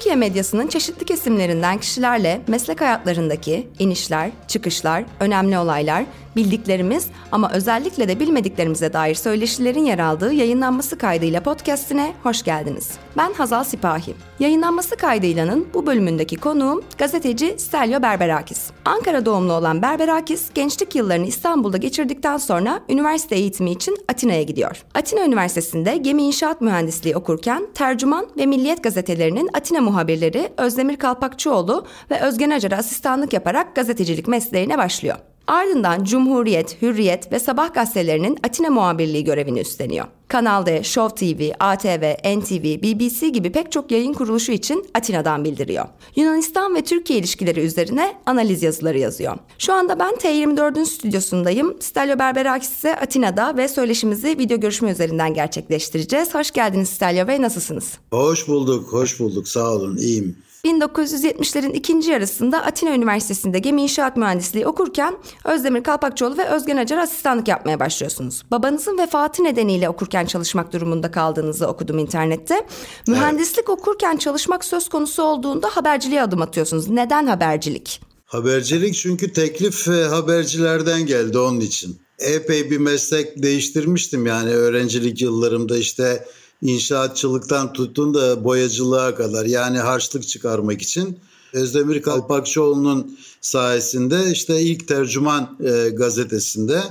Türkiye medyasının çeşitli kesimlerinden kişilerle meslek hayatlarındaki inişler, çıkışlar, önemli olaylar, bildiklerimiz ama özellikle de bilmediklerimize dair söyleşilerin yer aldığı yayınlanması kaydıyla podcastine hoş geldiniz. Ben Hazal Sipahi. Yayınlanması kaydıylanın bu bölümündeki konuğum gazeteci Stelio Berberakis. Ankara doğumlu olan Berberakis gençlik yıllarını İstanbul'da geçirdikten sonra üniversite eğitimi için Atina'ya gidiyor. Atina Üniversitesi'nde gemi inşaat mühendisliği okurken tercüman ve Milliyet gazetelerinin Atina muhabirleri Özdemir Kalpakçıoğlu ve Özgen Acar'a asistanlık yaparak gazetecilik mesleğine başlıyor. Ardından Cumhuriyet, Hürriyet ve Sabah gazetelerinin Atina muhabirliği görevini üstleniyor. Kanal D, Show TV, ATV, NTV, BBC gibi pek çok yayın kuruluşu için Atina'dan bildiriyor. Yunanistan ve Türkiye ilişkileri üzerine analiz yazıları yazıyor. Şu anda ben T24'ün stüdyosundayım. Stelio Berberakis ise Atina'da ve söyleşimizi video görüşme üzerinden gerçekleştireceğiz. Hoş geldiniz Stelio Bey, nasılsınız? Hoş bulduk, hoş bulduk. Sağ olun, iyiyim. 1970'lerin ikinci yarısında Atina Üniversitesi'nde gemi inşaat mühendisliği okurken Özdemir Kalpakçıoğlu ve Özgen Acar asistanlık yapmaya başlıyorsunuz. Babanızın vefatı nedeniyle okurken çalışmak durumunda kaldığınızı okudum internette. Mühendislik evet. okurken çalışmak söz konusu olduğunda haberciliğe adım atıyorsunuz. Neden habercilik? Habercilik çünkü teklif e, habercilerden geldi onun için. Epey bir meslek değiştirmiştim yani öğrencilik yıllarımda işte inşaatçılıktan tutun da boyacılığa kadar yani harçlık çıkarmak için Özdemir Kalpakçıoğlu'nun sayesinde işte ilk tercüman e, gazetesinde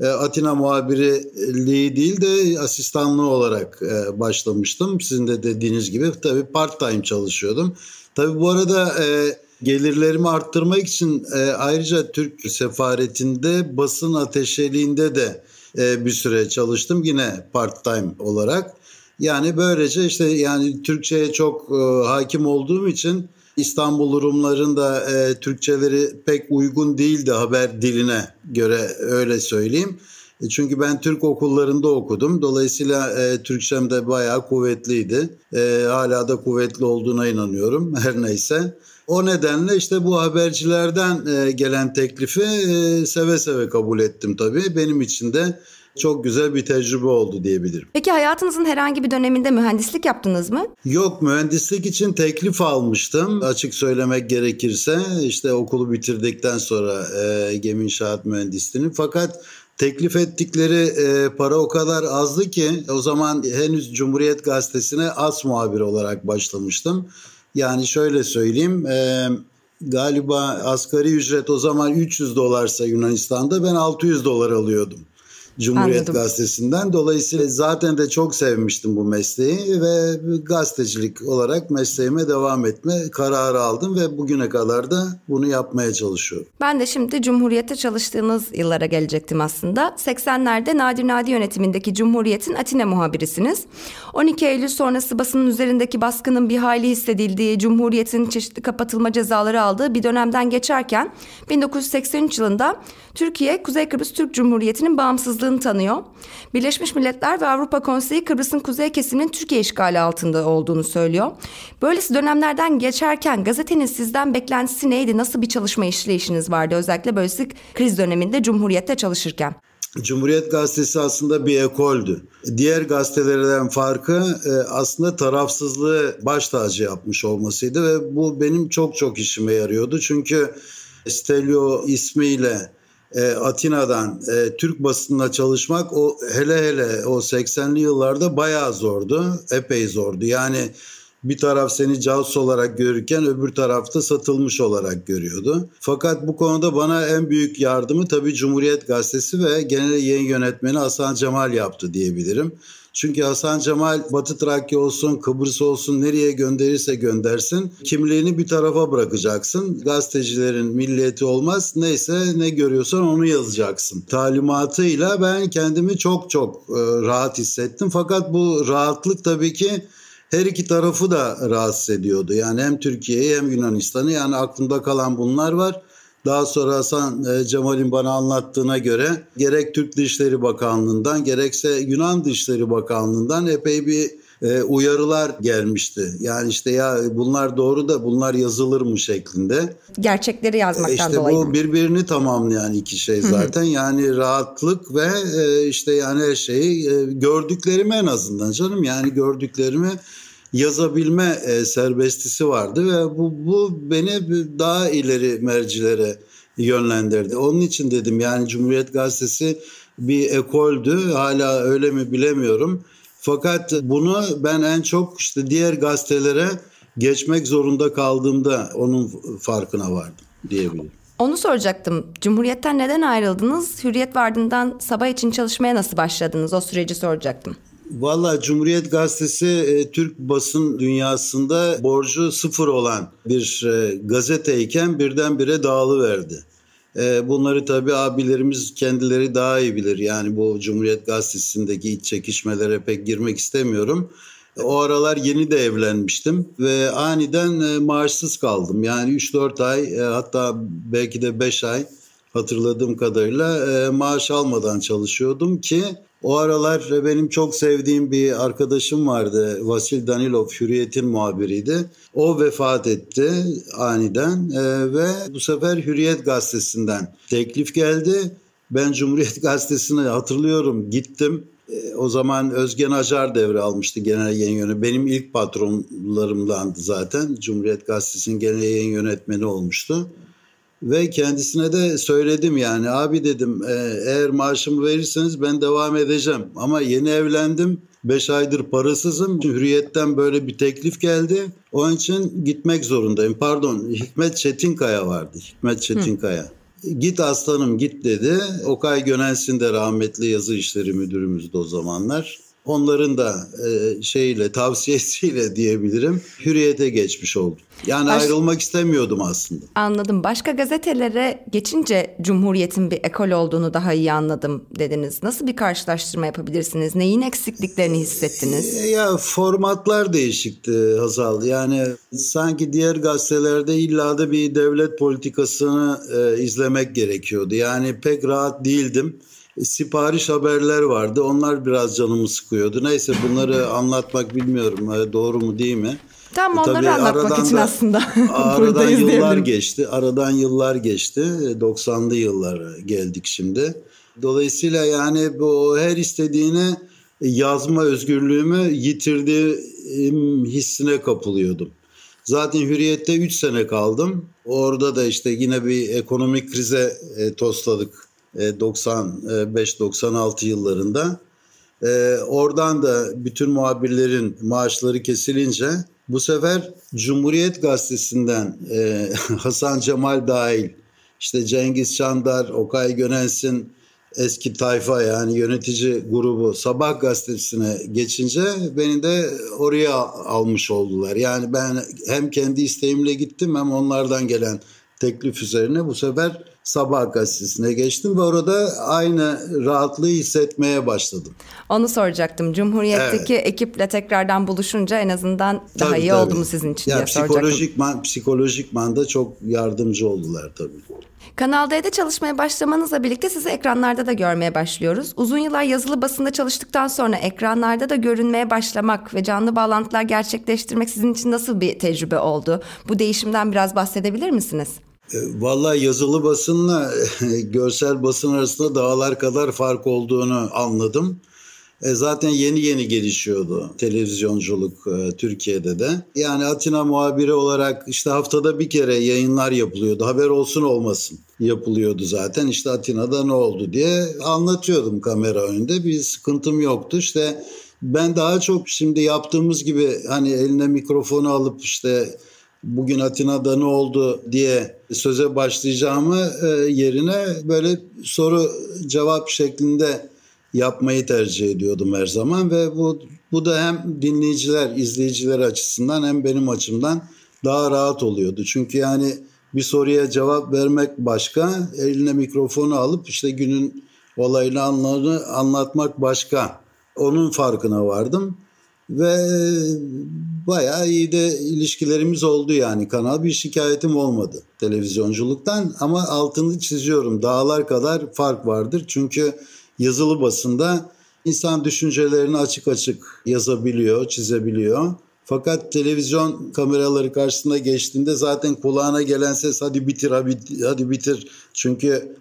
e, Atina muhabirliği değil de asistanlığı olarak e, başlamıştım. Sizin de dediğiniz gibi tabii part time çalışıyordum. Tabii bu arada e, gelirlerimi arttırmak için e, ayrıca Türk sefaretinde basın ateşeliğinde de e, bir süre çalıştım yine part time olarak. Yani böylece işte yani Türkçe'ye çok e, hakim olduğum için İstanbul Rumların e, Türkçeleri pek uygun değildi haber diline göre öyle söyleyeyim. E, çünkü ben Türk okullarında okudum. Dolayısıyla e, Türkçem de bayağı kuvvetliydi. E, hala da kuvvetli olduğuna inanıyorum her neyse. O nedenle işte bu habercilerden e, gelen teklifi e, seve seve kabul ettim tabii. Benim için de çok güzel bir tecrübe oldu diyebilirim. Peki hayatınızın herhangi bir döneminde mühendislik yaptınız mı? Yok mühendislik için teklif almıştım açık söylemek gerekirse. işte okulu bitirdikten sonra e, gemi inşaat mühendisliğini fakat teklif ettikleri e, para o kadar azdı ki o zaman henüz Cumhuriyet Gazetesi'ne as muhabir olarak başlamıştım. Yani şöyle söyleyeyim e, galiba asgari ücret o zaman 300 dolarsa Yunanistan'da ben 600 dolar alıyordum. Cumhuriyet Anladım. Gazetesi'nden. Dolayısıyla zaten de çok sevmiştim bu mesleği ve gazetecilik olarak mesleğime devam etme kararı aldım ve bugüne kadar da bunu yapmaya çalışıyorum. Ben de şimdi Cumhuriyet'te çalıştığınız yıllara gelecektim aslında. 80'lerde Nadir Nadi yönetimindeki Cumhuriyet'in Atina muhabirisiniz. 12 Eylül sonrası basının üzerindeki baskının bir hali hissedildiği, Cumhuriyet'in çeşitli kapatılma cezaları aldığı bir dönemden geçerken 1983 yılında Türkiye Kuzey Kıbrıs Türk Cumhuriyeti'nin bağımsızlığını tanıyor. Birleşmiş Milletler ve Avrupa Konseyi Kıbrıs'ın kuzey kesiminin Türkiye işgali altında olduğunu söylüyor. Böylesi dönemlerden geçerken gazetenin sizden beklentisi neydi? Nasıl bir çalışma işleyişiniz vardı? Özellikle böylesi kriz döneminde Cumhuriyet'te çalışırken. Cumhuriyet Gazetesi aslında bir ekoldü. Diğer gazetelerden farkı e, aslında tarafsızlığı baş tacı yapmış olmasıydı ve bu benim çok çok işime yarıyordu. Çünkü Stelio ismiyle e, Atina'dan e, Türk basınına çalışmak o hele hele o 80'li yıllarda bayağı zordu. Epey zordu. Yani bir taraf seni casus olarak görürken öbür tarafta satılmış olarak görüyordu. Fakat bu konuda bana en büyük yardımı tabii Cumhuriyet Gazetesi ve genel yayın yönetmeni Hasan Cemal yaptı diyebilirim. Çünkü Hasan Cemal Batı Trakya olsun, Kıbrıs olsun nereye gönderirse göndersin kimliğini bir tarafa bırakacaksın. Gazetecilerin milliyeti olmaz. Neyse ne görüyorsan onu yazacaksın. Talimatıyla ben kendimi çok çok e, rahat hissettim. Fakat bu rahatlık tabii ki her iki tarafı da rahatsız ediyordu. Yani hem Türkiye'yi hem Yunanistan'ı yani aklımda kalan bunlar var. Daha sonra Hasan e, Cemal'in bana anlattığına göre gerek Türk Dışişleri Bakanlığı'ndan gerekse Yunan Dışişleri Bakanlığı'ndan epey bir e, uyarılar gelmişti. Yani işte ya bunlar doğru da bunlar yazılır mı şeklinde. Gerçekleri yazmaktan işte dolayı. İşte bu birbirini tamamlayan iki şey zaten. yani rahatlık ve e, işte yani her şeyi gördüklerimi en azından canım yani gördüklerimi yazabilme e, serbestisi vardı ve bu, bu beni daha ileri mercilere yönlendirdi. Onun için dedim yani Cumhuriyet Gazetesi bir ekoldü. Hala öyle mi bilemiyorum. Fakat bunu ben en çok işte diğer gazetelere geçmek zorunda kaldığımda onun farkına vardım diyebilirim. Onu soracaktım. Cumhuriyet'ten neden ayrıldınız? Hürriyet Vardı'ndan sabah için çalışmaya nasıl başladınız? O süreci soracaktım. Valla Cumhuriyet Gazetesi e, Türk basın dünyasında borcu sıfır olan bir e, gazeteyken birdenbire dağılıverdi. E, bunları tabii abilerimiz kendileri daha iyi bilir. Yani bu Cumhuriyet Gazetesi'ndeki iç çekişmelere pek girmek istemiyorum. O aralar yeni de evlenmiştim ve aniden e, maaşsız kaldım. Yani 3-4 ay e, hatta belki de 5 ay hatırladığım kadarıyla maaş almadan çalışıyordum ki o aralar benim çok sevdiğim bir arkadaşım vardı. Vasil Danilov Hürriyet'in muhabiriydi. O vefat etti aniden ve bu sefer Hürriyet gazetesinden teklif geldi. Ben Cumhuriyet gazetesine hatırlıyorum gittim e, o zaman Özgen Acar devre almıştı genel yayın yönetmeni. Benim ilk patronlarımdandı zaten. Cumhuriyet Gazetesi'nin genel yayın yönetmeni olmuştu. Ve kendisine de söyledim yani abi dedim e, eğer maaşımı verirseniz ben devam edeceğim. Ama yeni evlendim. 5 aydır parasızım. Hürriyet'ten böyle bir teklif geldi. Onun için gitmek zorundayım. Pardon Hikmet Çetinkaya vardı. Hikmet Çetinkaya. Hı. Git aslanım git dedi. Okay Gönensin de rahmetli yazı işleri müdürümüzdü o zamanlar. Onların da e, şeyle tavsiyesiyle diyebilirim hürriyete geçmiş oldum. Yani Baş... ayrılmak istemiyordum aslında. Anladım. Başka gazetelere geçince Cumhuriyet'in bir ekol olduğunu daha iyi anladım dediniz. Nasıl bir karşılaştırma yapabilirsiniz? Neyin eksikliklerini hissettiniz? E, ya formatlar değişikti Hazal. Yani sanki diğer gazetelerde illa da bir devlet politikasını e, izlemek gerekiyordu. Yani pek rahat değildim sipariş haberler vardı. Onlar biraz canımı sıkıyordu. Neyse bunları anlatmak bilmiyorum e, doğru mu değil mi? Tam e, onları anlatmak için da, aslında aradan yıllar geçti. Aradan yıllar geçti. 90'lı yıllar geldik şimdi. Dolayısıyla yani bu her istediğine yazma özgürlüğümü yitirdiğim hissine kapılıyordum. Zaten Hürriyet'te 3 sene kaldım. Orada da işte yine bir ekonomik krize e, tosladık 95-96 e, yıllarında. E, oradan da bütün muhabirlerin maaşları kesilince bu sefer Cumhuriyet Gazetesi'nden e, Hasan Cemal dahil işte Cengiz Çandar, Okay Gönensin eski tayfa yani yönetici grubu Sabah gazetesine geçince beni de oraya almış oldular. Yani ben hem kendi isteğimle gittim hem onlardan gelen teklif üzerine bu sefer Sabah gazetesine geçtim ve orada aynı rahatlığı hissetmeye başladım. Onu soracaktım. Cumhuriyet'teki evet. ekiple tekrardan buluşunca en azından daha tabii, iyi tabii. oldu mu sizin için ya, diye psikolojik man, psikolojik manda çok yardımcı oldular tabii. Kanal D'de çalışmaya başlamanızla birlikte sizi ekranlarda da görmeye başlıyoruz. Uzun yıllar yazılı basında çalıştıktan sonra ekranlarda da görünmeye başlamak ve canlı bağlantılar gerçekleştirmek sizin için nasıl bir tecrübe oldu? Bu değişimden biraz bahsedebilir misiniz? E, vallahi yazılı basınla görsel basın arasında dağlar kadar fark olduğunu anladım. E zaten yeni yeni gelişiyordu televizyonculuk e, Türkiye'de de. Yani Atina muhabiri olarak işte haftada bir kere yayınlar yapılıyordu. Haber olsun olmasın yapılıyordu zaten. İşte Atina'da ne oldu diye anlatıyordum kamera önünde. Bir sıkıntım yoktu. İşte ben daha çok şimdi yaptığımız gibi hani eline mikrofonu alıp işte bugün Atina'da ne oldu diye söze başlayacağımı e, yerine böyle soru cevap şeklinde yapmayı tercih ediyordum her zaman ve bu bu da hem dinleyiciler, izleyiciler açısından hem benim açımdan daha rahat oluyordu. Çünkü yani bir soruya cevap vermek başka, eline mikrofonu alıp işte günün olayını anlatmak başka. Onun farkına vardım ve bayağı iyi de ilişkilerimiz oldu yani kanal bir şikayetim olmadı televizyonculuktan ama altını çiziyorum dağlar kadar fark vardır çünkü yazılı basında insan düşüncelerini açık açık yazabiliyor, çizebiliyor. Fakat televizyon kameraları karşısında geçtiğinde zaten kulağına gelen ses hadi bitir hadi, hadi bitir. Çünkü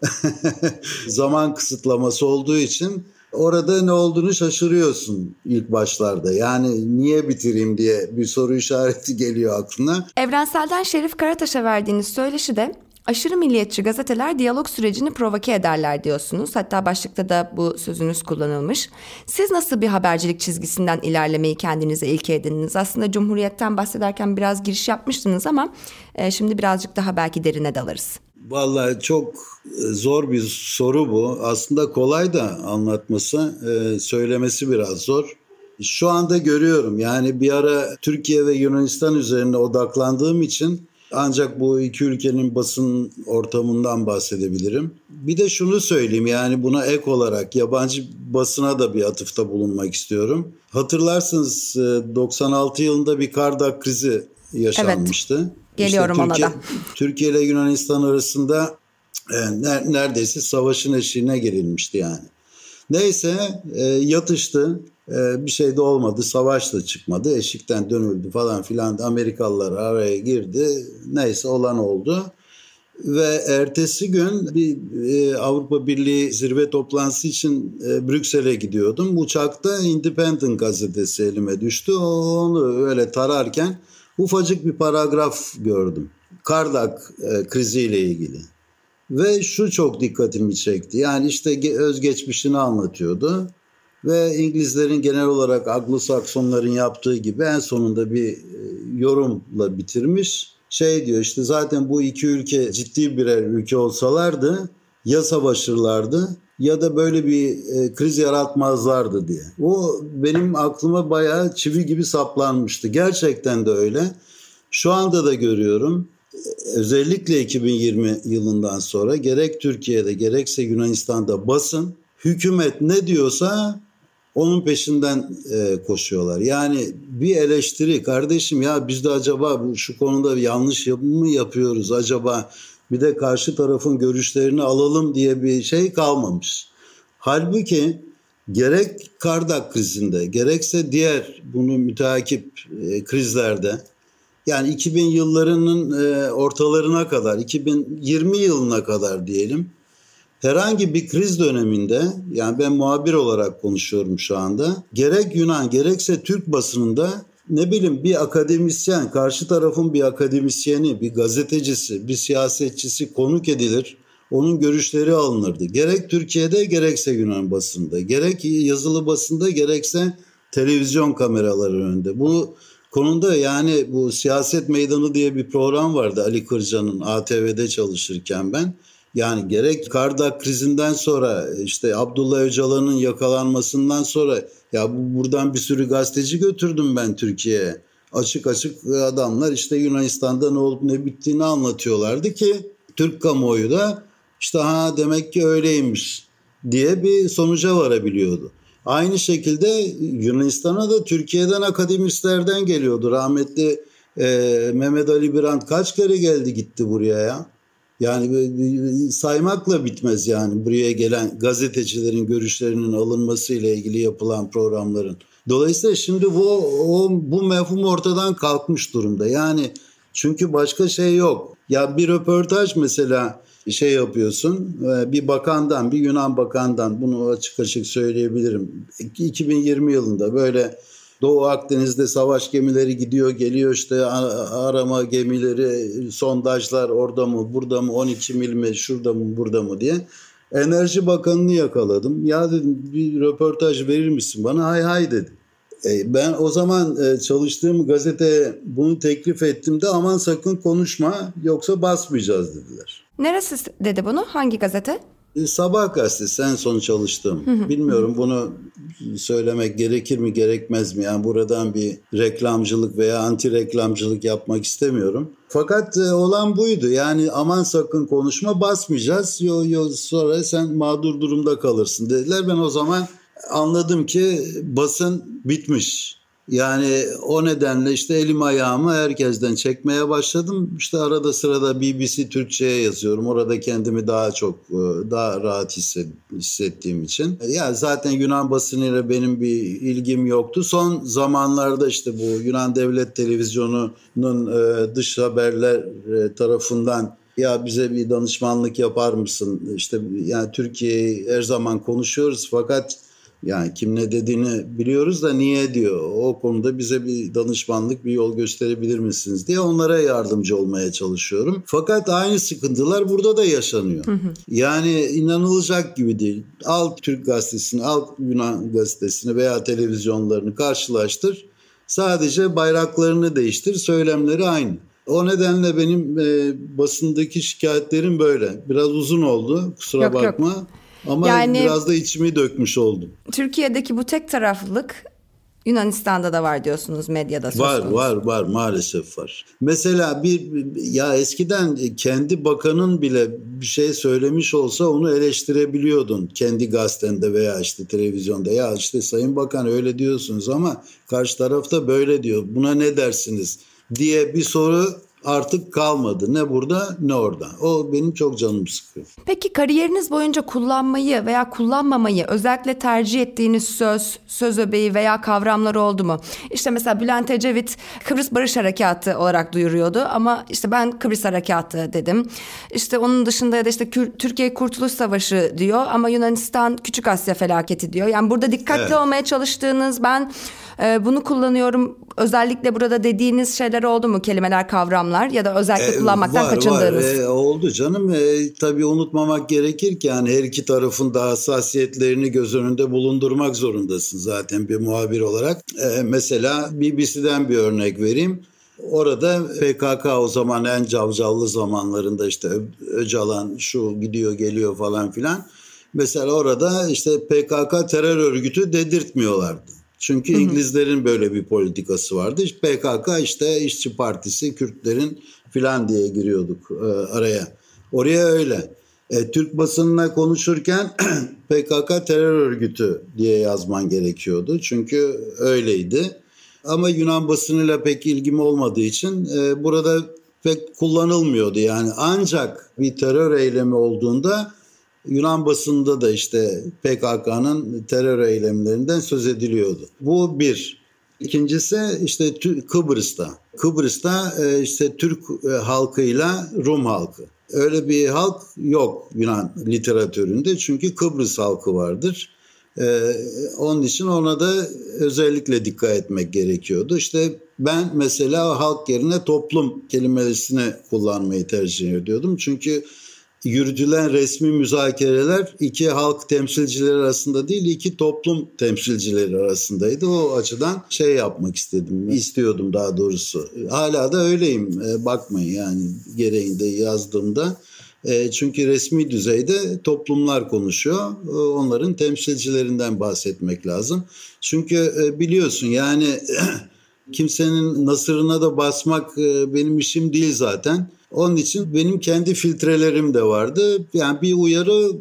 zaman kısıtlaması olduğu için orada ne olduğunu şaşırıyorsun ilk başlarda. Yani niye bitireyim diye bir soru işareti geliyor aklına. Evrensel'den Şerif Karataş'a verdiğiniz söyleşi de aşırı milliyetçi gazeteler diyalog sürecini provoke ederler diyorsunuz. Hatta başlıkta da bu sözünüz kullanılmış. Siz nasıl bir habercilik çizgisinden ilerlemeyi kendinize ilke edindiniz? Aslında Cumhuriyet'ten bahsederken biraz giriş yapmıştınız ama e, şimdi birazcık daha belki derine dalarız. Vallahi çok e, zor bir soru bu. Aslında kolay da anlatması, e, söylemesi biraz zor. Şu anda görüyorum yani bir ara Türkiye ve Yunanistan üzerine odaklandığım için ancak bu iki ülkenin basın ortamından bahsedebilirim. Bir de şunu söyleyeyim yani buna ek olarak yabancı basına da bir atıfta bulunmak istiyorum. Hatırlarsınız 96 e, yılında bir Kardak krizi yaşanmıştı. Evet. Geliyorum işte Türkiye, ona da. Türkiye ile Yunanistan arasında e, neredeyse savaşın eşiğine gelinmişti yani. Neyse e, yatıştı. E, bir şey de olmadı. Savaş da çıkmadı. Eşikten dönüldü falan filan. Amerikalılar araya girdi. Neyse olan oldu. Ve ertesi gün bir e, Avrupa Birliği zirve toplantısı için e, Brüksel'e gidiyordum. Uçakta Independent gazetesi elime düştü. Onu öyle tararken ufacık bir paragraf gördüm. Kardak e, kriziyle ilgili. Ve şu çok dikkatimi çekti. Yani işte özgeçmişini anlatıyordu. Ve İngilizlerin genel olarak Anglo-Saksonların yaptığı gibi en sonunda bir e, yorumla bitirmiş. Şey diyor işte zaten bu iki ülke ciddi birer ülke olsalardı ya savaşırlardı ya da böyle bir e, kriz yaratmazlardı diye. O benim aklıma bayağı çivi gibi saplanmıştı. Gerçekten de öyle. Şu anda da görüyorum. Özellikle 2020 yılından sonra gerek Türkiye'de gerekse Yunanistan'da basın hükümet ne diyorsa onun peşinden e, koşuyorlar. Yani bir eleştiri kardeşim ya biz de acaba bu şu konuda yanlış mı yapıyoruz acaba bir de karşı tarafın görüşlerini alalım diye bir şey kalmamış. Halbuki gerek Kardak krizinde gerekse diğer bunu müteakip e, krizlerde yani 2000 yıllarının e, ortalarına kadar 2020 yılına kadar diyelim herhangi bir kriz döneminde yani ben muhabir olarak konuşuyorum şu anda gerek Yunan gerekse Türk basınında ne bileyim bir akademisyen, karşı tarafın bir akademisyeni, bir gazetecisi, bir siyasetçisi konuk edilir. Onun görüşleri alınırdı. Gerek Türkiye'de gerekse Yunan basında, gerek yazılı basında gerekse televizyon kameraları önünde. Bu konuda yani bu siyaset meydanı diye bir program vardı Ali Kırca'nın ATV'de çalışırken ben. Yani gerek Kardak krizinden sonra işte Abdullah Öcalan'ın yakalanmasından sonra ya bu buradan bir sürü gazeteci götürdüm ben Türkiye'ye. Açık açık adamlar işte Yunanistan'da ne olup ne bittiğini anlatıyorlardı ki Türk kamuoyu da işte ha demek ki öyleymiş diye bir sonuca varabiliyordu. Aynı şekilde Yunanistan'a da Türkiye'den akademislerden geliyordu. Rahmetli e, Mehmet Ali Birant kaç kere geldi gitti buraya ya. Yani saymakla bitmez yani buraya gelen gazetecilerin görüşlerinin alınması ile ilgili yapılan programların. Dolayısıyla şimdi bu o, bu mefhum ortadan kalkmış durumda. Yani çünkü başka şey yok. Ya bir röportaj mesela şey yapıyorsun e, bir bakandan bir Yunan bakandan bunu açık açık söyleyebilirim. 2020 yılında böyle Doğu Akdeniz'de savaş gemileri gidiyor geliyor işte arama gemileri sondajlar orada mı burada mı 12 mil mi şurada mı burada mı diye. Enerji Bakanı'nı yakaladım. Ya dedim bir röportaj verir misin bana? Hay hay dedi. E, ben o zaman e, çalıştığım gazeteye bunu teklif ettim de aman sakın konuşma yoksa basmayacağız dediler. Neresi dedi bunu? Hangi gazete? E, Sabah gazetesi en son çalıştım. Bilmiyorum bunu söylemek gerekir mi gerekmez mi? Yani buradan bir reklamcılık veya anti reklamcılık yapmak istemiyorum. Fakat e, olan buydu. Yani aman sakın konuşma basmayacağız. Yo, yo, sonra sen mağdur durumda kalırsın dediler. Ben o zaman anladım ki basın bitmiş. Yani o nedenle işte elim ayağımı herkesten çekmeye başladım. İşte arada sırada BBC Türkçe'ye yazıyorum. Orada kendimi daha çok e, daha rahat hissettiğim için. Ya zaten Yunan basınıyla benim bir ilgim yoktu. Son zamanlarda işte bu Yunan Devlet Televizyonu'nun e, dış haberler e, tarafından ya bize bir danışmanlık yapar mısın? İşte yani Türkiye'yi her zaman konuşuyoruz fakat Yani kim ne dediğini biliyoruz da niye diyor. O konuda bize bir danışmanlık, bir yol gösterebilir misiniz diye onlara yardımcı olmaya çalışıyorum. Fakat aynı sıkıntılar burada da yaşanıyor. Hı hı. Yani inanılacak gibi değil. Al Türk gazetesini, al Yunan gazetesini veya televizyonlarını karşılaştır. Sadece bayraklarını değiştir, söylemleri aynı. O nedenle benim e, basındaki şikayetlerim böyle. Biraz uzun oldu, kusura yok, bakma. Yok. Ama yani, biraz da içimi dökmüş oldum. Türkiye'deki bu tek taraflılık Yunanistan'da da var diyorsunuz medyada. Var konusu. var var maalesef var. Mesela bir ya eskiden kendi bakanın bile bir şey söylemiş olsa onu eleştirebiliyordun. Kendi gazetende veya işte televizyonda ya işte sayın bakan öyle diyorsunuz ama karşı tarafta böyle diyor. Buna ne dersiniz diye bir soru artık kalmadı. Ne burada ne orada. O benim çok canımı sıkıyor. Peki kariyeriniz boyunca kullanmayı veya kullanmamayı özellikle tercih ettiğiniz söz, söz öbeği veya kavramlar oldu mu? İşte mesela Bülent Ecevit Kıbrıs Barış Harekatı olarak duyuruyordu ama işte ben Kıbrıs Harekatı dedim. İşte onun dışında ya da işte Türkiye Kurtuluş Savaşı diyor ama Yunanistan Küçük Asya felaketi diyor. Yani burada dikkatli evet. olmaya çalıştığınız ben e, bunu kullanıyorum özellikle burada dediğiniz şeyler oldu mu kelimeler, kavramlar ya da özellikle e, kullanmaktan var, kaçındığınız? Var. E, oldu canım. E, tabii unutmamak gerekir ki yani her iki tarafın da hassasiyetlerini göz önünde bulundurmak zorundasın zaten bir muhabir olarak. E, mesela BBC'den bir örnek vereyim. Orada PKK o zaman en cavcavlı zamanlarında işte Öcalan şu gidiyor geliyor falan filan. Mesela orada işte PKK terör örgütü dedirtmiyorlardı. Çünkü hı hı. İngilizlerin böyle bir politikası vardı. PKK işte işçi partisi Kürtlerin filan diye giriyorduk e, araya. Oraya öyle. E, Türk basınına konuşurken PKK terör örgütü diye yazman gerekiyordu. Çünkü öyleydi. Ama Yunan basınıyla pek ilgim olmadığı için e, burada pek kullanılmıyordu. Yani ancak bir terör eylemi olduğunda Yunan basında da işte PKK'nın terör eylemlerinden söz ediliyordu. Bu bir. İkincisi işte Kıbrıs'ta. Kıbrıs'ta e, işte Türk e, halkıyla Rum halkı. Öyle bir halk yok Yunan literatüründe çünkü Kıbrıs halkı vardır. Ee, onun için ona da özellikle dikkat etmek gerekiyordu. İşte ben mesela halk yerine toplum kelimesini kullanmayı tercih ediyordum. Çünkü yürütülen resmi müzakereler iki halk temsilcileri arasında değil iki toplum temsilcileri arasındaydı. O açıdan şey yapmak istedim, istiyordum daha doğrusu. Hala da öyleyim e, bakmayın yani gereğinde yazdığımda. E, çünkü resmi düzeyde toplumlar konuşuyor. E, onların temsilcilerinden bahsetmek lazım. Çünkü biliyorsun yani kimsenin nasırına da basmak benim işim değil zaten. Onun için benim kendi filtrelerim de vardı. Yani bir uyarı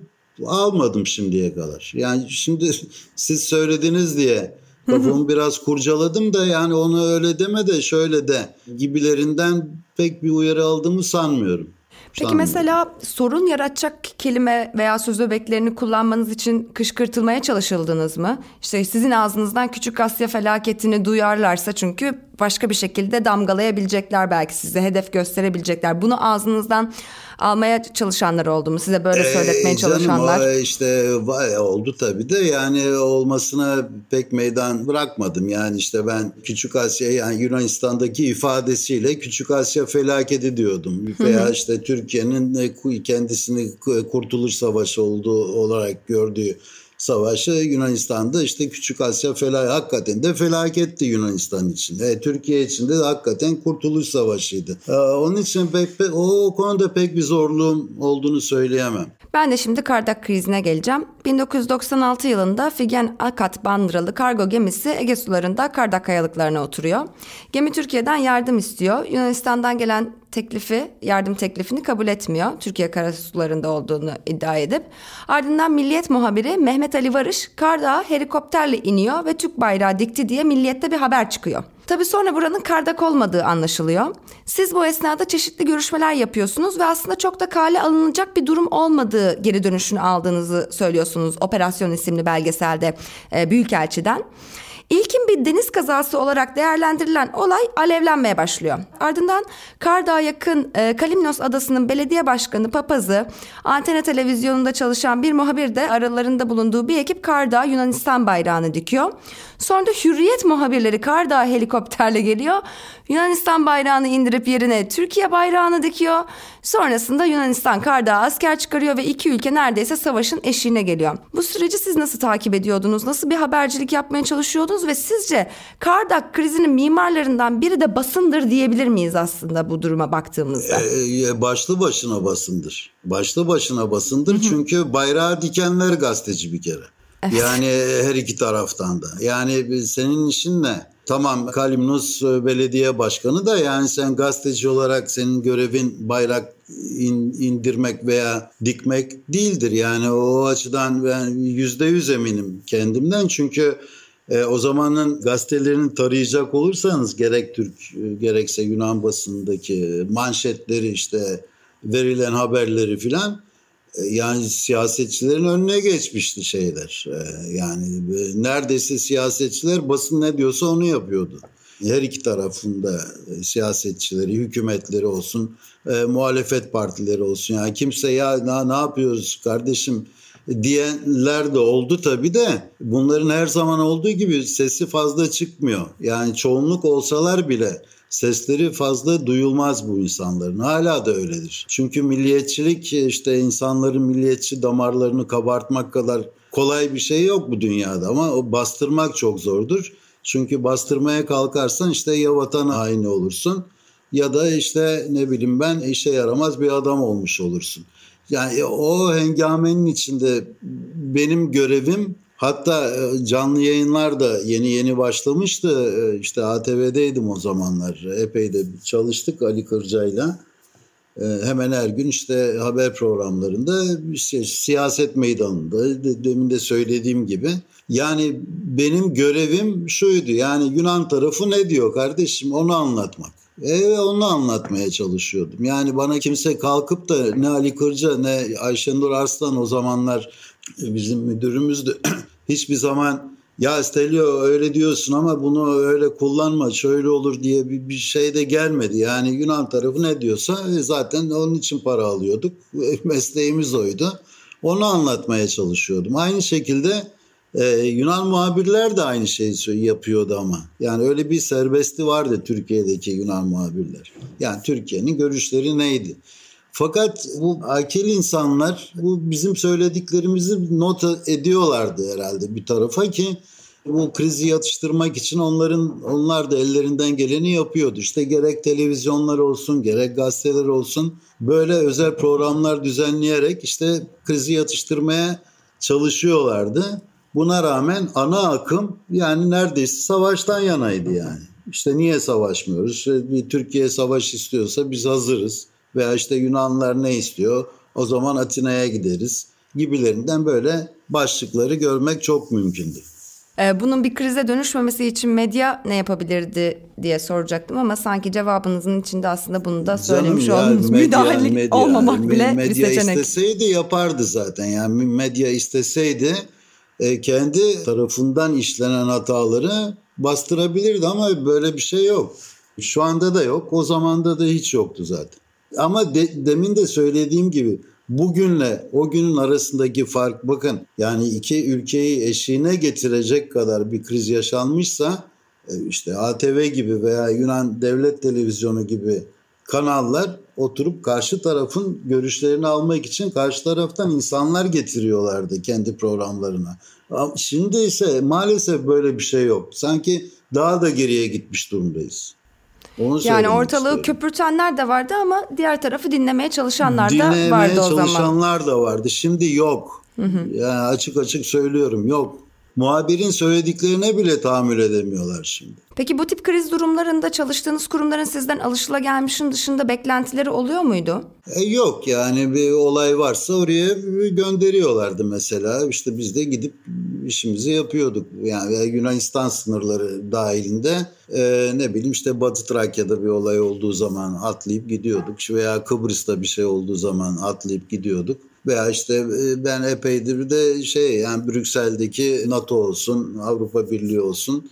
almadım şimdiye kadar. Yani şimdi siz söylediniz diye kafamı biraz kurcaladım da yani onu öyle deme de şöyle de gibilerinden pek bir uyarı aldığımı sanmıyorum. Peki Sanmıyorum. mesela sorun yaratacak kelime veya söz öbeklerini kullanmanız için kışkırtılmaya çalışıldınız mı? İşte sizin ağzınızdan Küçük Asya felaketini duyarlarsa çünkü başka bir şekilde damgalayabilecekler belki size hedef gösterebilecekler. Bunu ağzınızdan almaya çalışanlar oldu mu? Size böyle ee, söyletmeye çalışanlar? Canım işte vay, oldu tabii de yani olmasına pek meydan bırakmadım. Yani işte ben Küçük Asya yani Yunanistan'daki ifadesiyle Küçük Asya felaketi diyordum. Veya işte Türkiye'nin kendisini Kurtuluş Savaşı olduğu olarak gördüğü savaşı Yunanistan'da işte Küçük Asya felaket hakikaten de felaketti Yunanistan için. E, Türkiye için de hakikaten Kurtuluş Savaşı'ydı. E, onun için pek, pek o konuda pek bir zorluğum olduğunu söyleyemem. Ben de şimdi Kardak krizine geleceğim. 1996 yılında Figen Akat bandıralı kargo gemisi Ege sularında Kardak kayalıklarına oturuyor. Gemi Türkiye'den yardım istiyor. Yunanistan'dan gelen teklifi, yardım teklifini kabul etmiyor. Türkiye karasularında olduğunu iddia edip. Ardından Milliyet muhabiri Mehmet Ali Varış Kardağ'a helikopterle iniyor ve Türk bayrağı dikti diye Milliyet'te bir haber çıkıyor. Tabii sonra buranın kardak olmadığı anlaşılıyor. Siz bu esnada çeşitli görüşmeler yapıyorsunuz ve aslında çok da kale alınacak bir durum olmadığı geri dönüşünü aldığınızı söylüyorsunuz Operasyon isimli belgeselde e, Büyükelçi'den. İlkin bir deniz kazası olarak değerlendirilen olay alevlenmeye başlıyor. Ardından Kardağ'a yakın e, Kalimnos adasının belediye başkanı papazı, antene televizyonunda çalışan bir muhabir de aralarında bulunduğu bir ekip Kardağ Yunanistan bayrağını dikiyor. Sonra da Hürriyet muhabirleri Kardağ helikopterle geliyor. Yunanistan bayrağını indirip yerine Türkiye bayrağını dikiyor. Sonrasında Yunanistan Kardağ asker çıkarıyor ve iki ülke neredeyse savaşın eşiğine geliyor. Bu süreci siz nasıl takip ediyordunuz? Nasıl bir habercilik yapmaya çalışıyordunuz ve sizce Kardak krizinin mimarlarından biri de basındır diyebilir miyiz aslında bu duruma baktığımızda? Ee, başlı başına basındır. Başlı başına basındır çünkü bayrağı dikenler gazeteci bir kere. Evet. Yani her iki taraftan da. Yani senin işin ne? Tamam Kalimnos belediye başkanı da yani sen gazeteci olarak senin görevin bayrak in, indirmek veya dikmek değildir. Yani o açıdan ben yüzde yüz eminim kendimden çünkü e, o zamanın gazetelerini tarayacak olursanız gerek Türk gerekse Yunan basındaki manşetleri işte verilen haberleri filan e, yani siyasetçilerin önüne geçmişti şeyler. E, yani e, neredeyse siyasetçiler basın ne diyorsa onu yapıyordu. Her iki tarafında siyasetçileri, hükümetleri olsun, e, muhalefet partileri olsun. Yani kimse ya ne yapıyoruz kardeşim diyenler de oldu tabii de bunların her zaman olduğu gibi sesi fazla çıkmıyor. Yani çoğunluk olsalar bile sesleri fazla duyulmaz bu insanların. Hala da öyledir. Çünkü milliyetçilik işte insanların milliyetçi damarlarını kabartmak kadar kolay bir şey yok bu dünyada ama o bastırmak çok zordur. Çünkü bastırmaya kalkarsan işte ya vatan haini olursun ya da işte ne bileyim ben işe yaramaz bir adam olmuş olursun. Yani o hengamenin içinde benim görevim Hatta e, canlı yayınlar da yeni yeni başlamıştı. E, işte ATV'deydim o zamanlar. Epey de çalıştık Ali Kırca'yla. E, hemen her gün işte haber programlarında işte siyaset meydanında demin de söylediğim gibi. Yani benim görevim şuydu yani Yunan tarafı ne diyor kardeşim onu anlatmak. Evet onu anlatmaya çalışıyordum. Yani bana kimse kalkıp da ne Ali Kırca ne Ayşenur Arslan o zamanlar bizim müdürümüzdü. hiçbir zaman ya Stelio öyle diyorsun ama bunu öyle kullanma şöyle olur diye bir, bir şey de gelmedi. Yani Yunan tarafı ne diyorsa e, zaten onun için para alıyorduk. Mesleğimiz oydu. Onu anlatmaya çalışıyordum. Aynı şekilde ee, Yunan muhabirler de aynı şeyi yapıyordu ama. Yani öyle bir serbesti vardı Türkiye'deki Yunan muhabirler. Yani Türkiye'nin görüşleri neydi? Fakat bu akil insanlar bu bizim söylediklerimizi not ediyorlardı herhalde bir tarafa ki bu krizi yatıştırmak için onların onlar da ellerinden geleni yapıyordu. İşte gerek televizyonlar olsun, gerek gazeteler olsun böyle özel programlar düzenleyerek işte krizi yatıştırmaya çalışıyorlardı. Buna rağmen ana akım yani neredeyse savaştan yanaydı yani. İşte niye savaşmıyoruz? İşte bir Türkiye savaş istiyorsa biz hazırız veya işte Yunanlılar ne istiyor o zaman Atina'ya gideriz gibilerinden böyle başlıkları görmek çok mümkündü. Ee, bunun bir krize dönüşmemesi için medya ne yapabilirdi diye soracaktım ama sanki cevabınızın içinde aslında bunu da söylemiş Canım oldunuz. Müdahale medya, olmamak bile medya bir seçenek. Medya isteseydi yapardı zaten. Yani medya isteseydi e, kendi tarafından işlenen hataları bastırabilirdi ama böyle bir şey yok. Şu anda da yok. O zamanda da hiç yoktu zaten. Ama de, demin de söylediğim gibi bugünle o günün arasındaki fark bakın yani iki ülkeyi eşiğine getirecek kadar bir kriz yaşanmışsa e, işte ATV gibi veya Yunan Devlet Televizyonu gibi kanallar oturup karşı tarafın görüşlerini almak için karşı taraftan insanlar getiriyorlardı kendi programlarına. Şimdi ise maalesef böyle bir şey yok. Sanki daha da geriye gitmiş durumdayız. Onu yani ortalığı istiyorum. köpürtenler de vardı ama diğer tarafı dinlemeye çalışanlar dinlemeye da vardı o zaman. Dinlemeye çalışanlar da vardı. Şimdi yok. Hı hı. Yani açık açık söylüyorum yok muhabirin söylediklerine bile tahammül edemiyorlar şimdi. Peki bu tip kriz durumlarında çalıştığınız kurumların sizden alışılagelmişin dışında beklentileri oluyor muydu? E yok yani bir olay varsa oraya gönderiyorlardı mesela. İşte biz de gidip işimizi yapıyorduk. Yani Yunanistan sınırları dahilinde e, ne bileyim işte Batı Trakya'da bir olay olduğu zaman atlayıp gidiyorduk. Veya Kıbrıs'ta bir şey olduğu zaman atlayıp gidiyorduk. Veya işte e, ben epeydir de şey yani Brüksel'deki NATO olsun, Avrupa Birliği olsun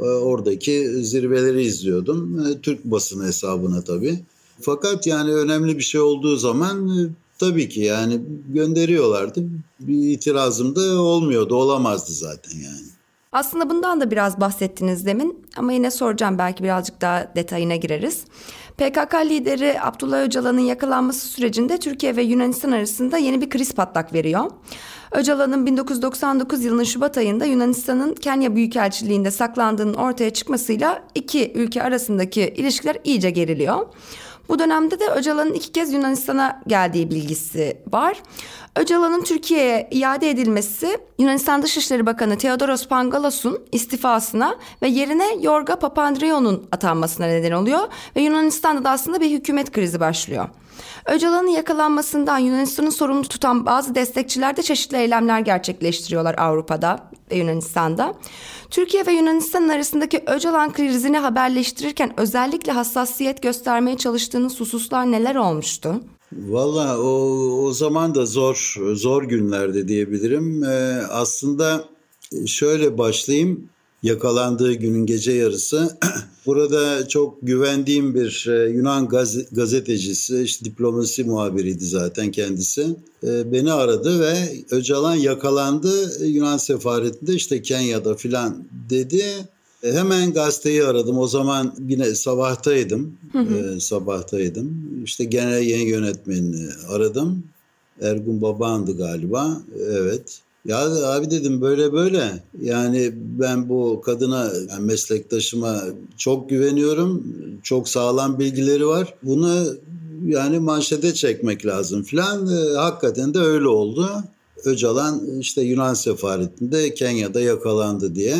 oradaki zirveleri izliyordum. Türk basını hesabına tabii. Fakat yani önemli bir şey olduğu zaman tabii ki yani gönderiyorlardı. Bir itirazım da olmuyordu, olamazdı zaten yani. Aslında bundan da biraz bahsettiniz demin ama yine soracağım belki birazcık daha detayına gireriz. PKK lideri Abdullah Öcalan'ın yakalanması sürecinde Türkiye ve Yunanistan arasında yeni bir kriz patlak veriyor. Öcalan'ın 1999 yılının Şubat ayında Yunanistan'ın Kenya Büyükelçiliğinde saklandığının ortaya çıkmasıyla iki ülke arasındaki ilişkiler iyice geriliyor. Bu dönemde de Öcalan'ın iki kez Yunanistan'a geldiği bilgisi var. Öcalan'ın Türkiye'ye iade edilmesi Yunanistan Dışişleri Bakanı Theodoros Pangalos'un istifasına ve yerine Yorga Papandreou'nun atanmasına neden oluyor ve Yunanistan'da da aslında bir hükümet krizi başlıyor. Öcalan'ın yakalanmasından Yunanistan'ı sorumlu tutan bazı destekçiler de çeşitli eylemler gerçekleştiriyorlar Avrupa'da ve Yunanistan'da. Türkiye ve Yunanistan arasındaki Öcalan krizini haberleştirirken özellikle hassasiyet göstermeye çalıştığınız hususlar neler olmuştu? Valla o, o zaman da zor zor günlerde diyebilirim. Ee, aslında şöyle başlayayım yakalandığı günün gece yarısı. Burada çok güvendiğim bir e, Yunan gaz- gazetecisi, işte diplomasi muhabiriydi zaten kendisi. E, beni aradı ve Öcalan yakalandı Yunan sefaretinde işte Kenya'da filan dedi. E, hemen gazeteyi aradım. O zaman yine sabahtaydım. Hı hı. sabahtaydım. İşte genel yayın yönetmenini aradım. Ergun Baban'dı galiba. Evet. Ya abi dedim böyle böyle yani ben bu kadına yani meslektaşıma çok güveniyorum. Çok sağlam bilgileri var. Bunu yani manşete çekmek lazım filan. E, hakikaten de öyle oldu. Öcalan işte Yunan sefaretinde Kenya'da yakalandı diye.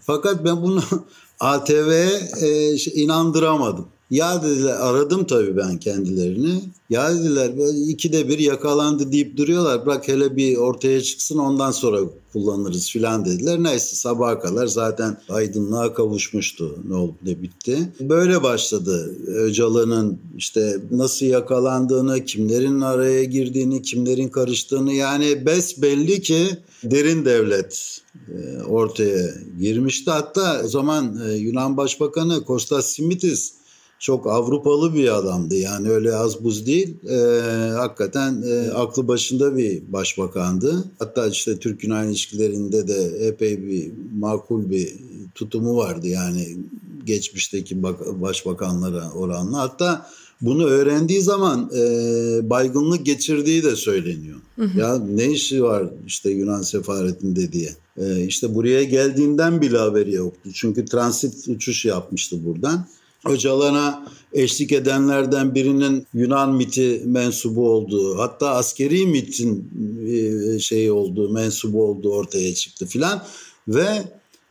Fakat ben bunu ATV'ye e, inandıramadım. Ya dediler aradım tabii ben kendilerini. Ya dediler ikide bir yakalandı deyip duruyorlar. Bırak hele bir ortaya çıksın ondan sonra kullanırız filan dediler. Neyse sabaha kadar zaten aydınlığa kavuşmuştu ne oldu ne bitti. Böyle başladı Öcalan'ın işte nasıl yakalandığını, kimlerin araya girdiğini, kimlerin karıştığını yani besbelli ki derin devlet e, ortaya girmişti. Hatta o zaman e, Yunan Başbakanı Kostas Simitis çok Avrupalı bir adamdı. Yani öyle az buz değil. E, hakikaten e, aklı başında bir başbakandı. Hatta işte Türk-Yunan ilişkilerinde de epey bir makul bir tutumu vardı. Yani geçmişteki bak- başbakanlara oranla. Hatta bunu öğrendiği zaman e, baygınlık geçirdiği de söyleniyor. Hı hı. Ya ne işi var işte Yunan sefaretinde diye. E, işte buraya geldiğinden bile haberi yoktu. Çünkü transit uçuş yapmıştı buradan. Öcalan'a eşlik edenlerden birinin Yunan miti mensubu olduğu hatta askeri mitin şeyi olduğu mensubu olduğu ortaya çıktı filan ve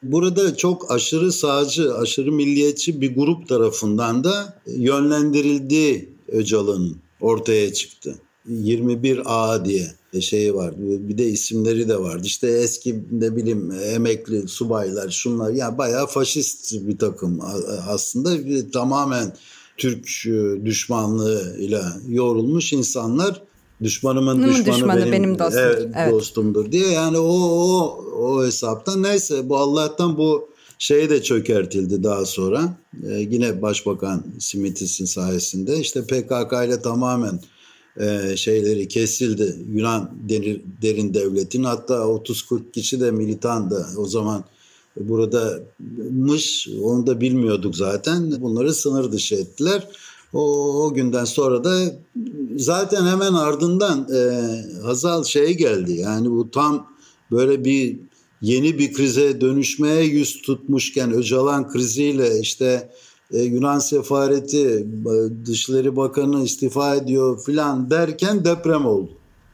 burada çok aşırı sağcı, aşırı milliyetçi bir grup tarafından da yönlendirildiği Öcalan'ın ortaya çıktı. 21A diye şeyi vardı. Bir de isimleri de vardı. İşte eski ne bileyim emekli subaylar şunlar yani bayağı faşist bir takım aslında tamamen Türk e, düşmanlığıyla yorulmuş insanlar düşmanımın düşmanı, düşmanı benim, benim dostum. Evet, evet. dostumdur diye yani o o o hesaptan neyse bu Allah'tan bu şey de çökertildi daha sonra. Ee, yine Başbakan Simitis'in sayesinde işte PKK ile tamamen e, şeyleri kesildi. Yunan derin, devletin hatta 30-40 kişi de militandı. O zaman burada mış onu da bilmiyorduk zaten. Bunları sınır dışı ettiler. O, o günden sonra da zaten hemen ardından e, Hazal şey geldi. Yani bu tam böyle bir yeni bir krize dönüşmeye yüz tutmuşken Öcalan kriziyle işte e, Yunan sefareti e, Dışişleri Bakanı istifa ediyor filan derken deprem oldu.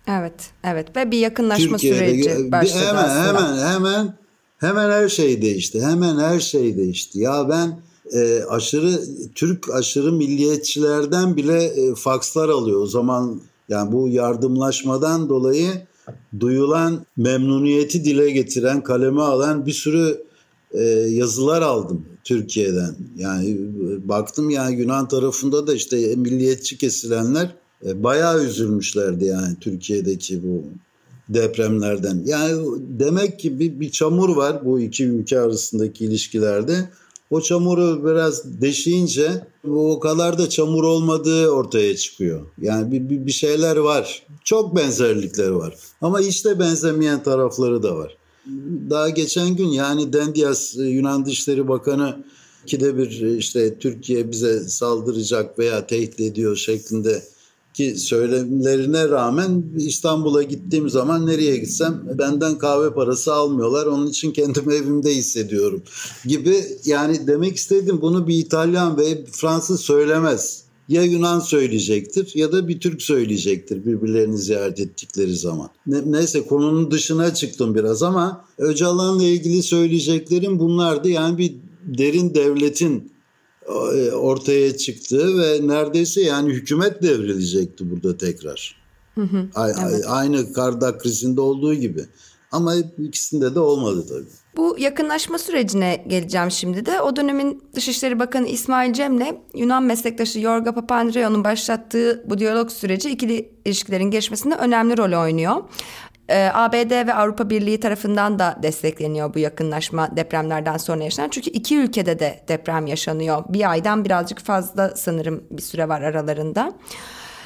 Evet, evet ve bir yakınlaşma Türkiye'de, süreci başladı hemen, aslında. Hemen, hemen, hemen her şey değişti. Hemen her şey değişti. Ya ben e, aşırı Türk aşırı milliyetçilerden bile e, fakslar alıyor. O zaman yani bu yardımlaşmadan dolayı duyulan memnuniyeti dile getiren, kaleme alan bir sürü e, yazılar aldım Türkiye'den. Yani baktım yani Yunan tarafında da işte milliyetçi kesilenler e, bayağı üzülmüşlerdi yani Türkiye'deki bu depremlerden. Yani demek ki bir, bir çamur var bu iki ülke arasındaki ilişkilerde. O çamuru biraz deşiyince o kadar da çamur olmadığı ortaya çıkıyor. Yani bir, bir, bir şeyler var. Çok benzerlikler var. Ama işte benzemeyen tarafları da var. Daha geçen gün yani Dendias Yunan Dışişleri Bakanı ikide bir işte Türkiye bize saldıracak veya tehdit ediyor şeklinde ki söylemlerine rağmen İstanbul'a gittiğim zaman nereye gitsem benden kahve parası almıyorlar. Onun için kendimi evimde hissediyorum gibi yani demek istedim bunu bir İtalyan ve Fransız söylemez. Ya Yunan söyleyecektir ya da bir Türk söyleyecektir birbirlerini ziyaret ettikleri zaman. Ne, neyse konunun dışına çıktım biraz ama Öcalan'la ilgili söyleyeceklerim bunlardı. Yani bir derin devletin e, ortaya çıktı ve neredeyse yani hükümet devrilecekti burada tekrar. Hı hı, evet. Aynı Kardak krizinde olduğu gibi. Ama ikisinde de olmadı tabii. Bu yakınlaşma sürecine geleceğim şimdi de. O dönemin Dışişleri Bakanı İsmail Cem'le Yunan meslektaşı Yorga Papandreou'nun başlattığı bu diyalog süreci ikili ilişkilerin geçmesinde önemli rol oynuyor. Ee, ABD ve Avrupa Birliği tarafından da destekleniyor bu yakınlaşma depremlerden sonra yaşanan. Çünkü iki ülkede de deprem yaşanıyor. Bir aydan birazcık fazla sanırım bir süre var aralarında.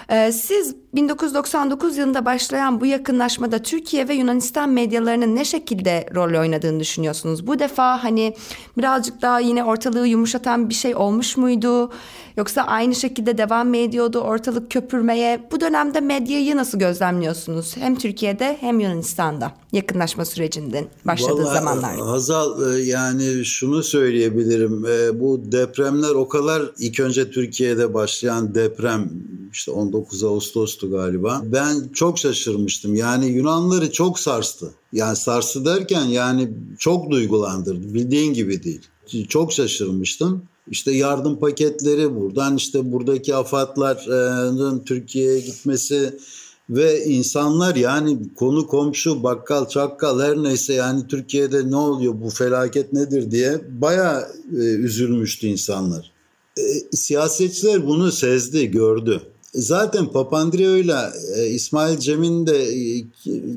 Ee, siz 1999 yılında başlayan bu yakınlaşmada Türkiye ve Yunanistan medyalarının ne şekilde rol oynadığını düşünüyorsunuz? Bu defa hani birazcık daha yine ortalığı yumuşatan bir şey olmuş muydu? Yoksa aynı şekilde devam mı ediyordu ortalık köpürmeye? Bu dönemde medyayı nasıl gözlemliyorsunuz? Hem Türkiye'de hem Yunanistan'da yakınlaşma sürecinin başladığı Vallahi, zamanlarda. Hazal e, yani şunu söyleyebilirim. E, bu depremler o kadar ilk önce Türkiye'de başlayan deprem işte 19 Ağustos'tu galiba. Ben çok şaşırmıştım. Yani Yunanları çok sarstı. Yani sarsı derken yani çok duygulandırdı. Bildiğin gibi değil. Çok şaşırmıştım. İşte yardım paketleri buradan işte buradaki afatların Türkiye'ye gitmesi ve insanlar yani konu komşu bakkal çakkal her neyse yani Türkiye'de ne oluyor bu felaket nedir diye baya e, üzülmüştü insanlar. E, siyasetçiler bunu sezdi gördü. Zaten Papandreou ile İsmail Cem'in de e,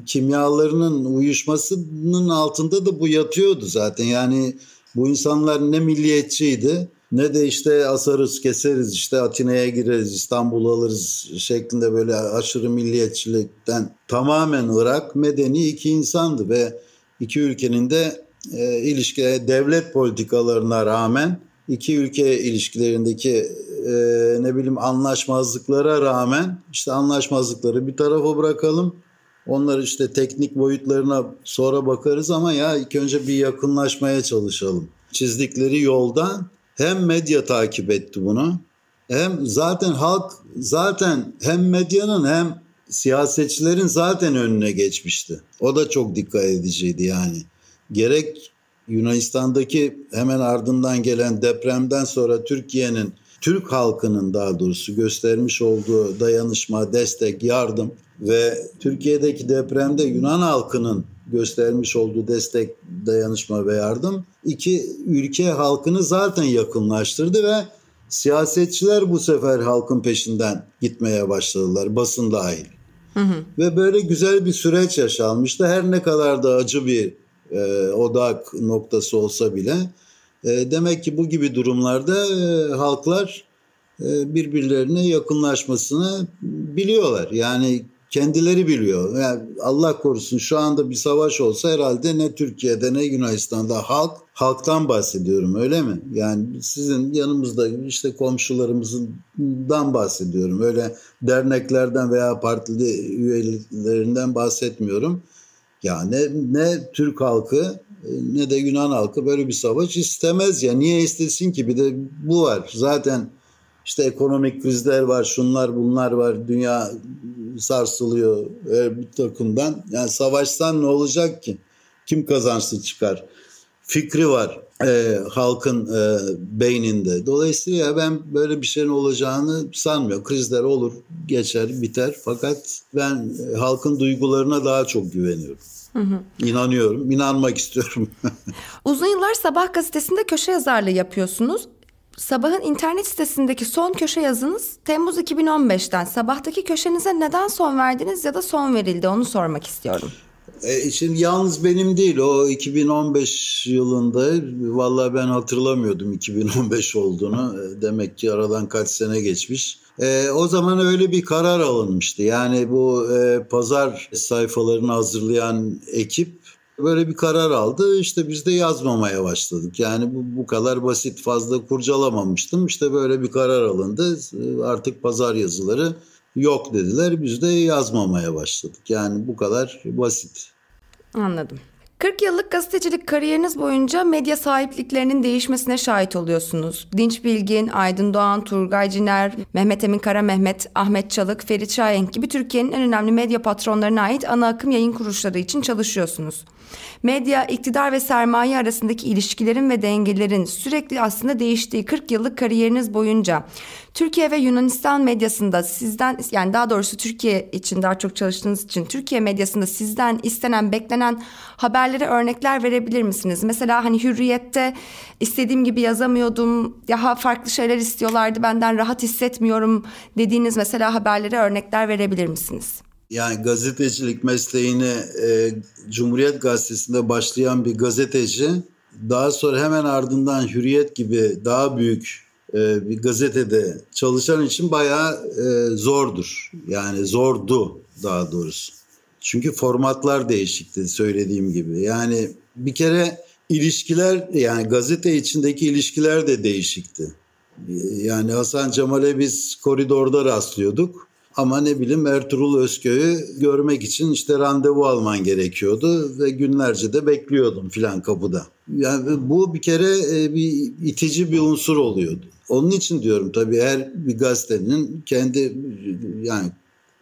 kimyalarının uyuşmasının altında da bu yatıyordu zaten. Yani bu insanlar ne milliyetçiydi ne de işte asarız keseriz işte Atina'ya gireriz İstanbul'u alırız şeklinde böyle aşırı milliyetçilikten tamamen Irak medeni iki insandı ve iki ülkenin de e, ilişki devlet politikalarına rağmen iki ülke ilişkilerindeki e, ne bileyim anlaşmazlıklara rağmen işte anlaşmazlıkları bir tarafa bırakalım. Onlar işte teknik boyutlarına sonra bakarız ama ya ilk önce bir yakınlaşmaya çalışalım. Çizdikleri yoldan hem medya takip etti bunu hem zaten halk zaten hem medyanın hem siyasetçilerin zaten önüne geçmişti. O da çok dikkat ediciydi yani. Gerek Yunanistan'daki hemen ardından gelen depremden sonra Türkiye'nin Türk halkının daha doğrusu göstermiş olduğu dayanışma, destek, yardım ve Türkiye'deki depremde Yunan halkının göstermiş olduğu destek, dayanışma ve yardım iki ülke halkını zaten yakınlaştırdı ve siyasetçiler bu sefer halkın peşinden gitmeye başladılar basın dahil. Hı hı. Ve böyle güzel bir süreç yaşanmıştı. Her ne kadar da acı bir e, odak noktası olsa bile e, demek ki bu gibi durumlarda e, halklar e, birbirlerine yakınlaşmasını biliyorlar. Yani kendileri biliyor. Yani Allah korusun şu anda bir savaş olsa herhalde ne Türkiye'de ne Yunanistan'da halk halktan bahsediyorum öyle mi? Yani sizin yanımızda işte komşularımızdan bahsediyorum. Öyle derneklerden veya partili üyelerinden bahsetmiyorum. Ya ne, Türk halkı ne de Yunan halkı böyle bir savaş istemez ya. Niye istesin ki? Bir de bu var. Zaten işte ekonomik krizler var, şunlar bunlar var. Dünya sarsılıyor bir takımdan. Yani savaşsan ne olacak ki? Kim kazansın çıkar? Fikri var e, halkın e, beyninde. Dolayısıyla ben böyle bir şeyin olacağını sanmıyorum. Krizler olur, geçer, biter. Fakat ben e, halkın duygularına daha çok güveniyorum. Hı hı. İnanıyorum, inanmak istiyorum. Uzun yıllar Sabah gazetesinde köşe yazarlığı yapıyorsunuz. Sabahın internet sitesindeki son köşe yazınız Temmuz 2015'ten. Sabahtaki köşenize neden son verdiniz ya da son verildi onu sormak istiyorum. E, şimdi yalnız benim değil o 2015 yılında vallahi ben hatırlamıyordum 2015 olduğunu e, demek ki aradan kaç sene geçmiş. E, o zaman öyle bir karar alınmıştı yani bu e, pazar sayfalarını hazırlayan ekip böyle bir karar aldı. İşte biz de yazmamaya başladık. Yani bu, bu kadar basit fazla kurcalamamıştım. İşte böyle bir karar alındı. Artık pazar yazıları yok dediler. Biz de yazmamaya başladık. Yani bu kadar basit. Anladım. 40 yıllık gazetecilik kariyeriniz boyunca medya sahipliklerinin değişmesine şahit oluyorsunuz. Dinç Bilgin, Aydın Doğan, Turgay Ciner, Mehmet Emin Kara Mehmet, Ahmet Çalık, Ferit Şahenk gibi Türkiye'nin en önemli medya patronlarına ait ana akım yayın kuruluşları için çalışıyorsunuz. Medya, iktidar ve sermaye arasındaki ilişkilerin ve dengelerin sürekli aslında değiştiği 40 yıllık kariyeriniz boyunca Türkiye ve Yunanistan medyasında sizden yani daha doğrusu Türkiye için daha çok çalıştığınız için Türkiye medyasında sizden istenen, beklenen haberlere örnekler verebilir misiniz? Mesela hani Hürriyet'te istediğim gibi yazamıyordum, daha farklı şeyler istiyorlardı, benden rahat hissetmiyorum dediğiniz mesela haberlere örnekler verebilir misiniz? Yani gazetecilik mesleğini e, Cumhuriyet Gazetesi'nde başlayan bir gazeteci daha sonra hemen ardından Hürriyet gibi daha büyük e, bir gazetede çalışan için bayağı e, zordur. Yani zordu daha doğrusu. Çünkü formatlar değişikti söylediğim gibi. Yani bir kere ilişkiler yani gazete içindeki ilişkiler de değişikti. Yani Hasan Cemal'e biz koridorda rastlıyorduk. Ama ne bileyim Ertuğrul Özköy'ü görmek için işte randevu alman gerekiyordu ve günlerce de bekliyordum filan kapıda. Yani bu bir kere e, bir itici bir unsur oluyordu. Onun için diyorum tabii her bir gazetenin kendi yani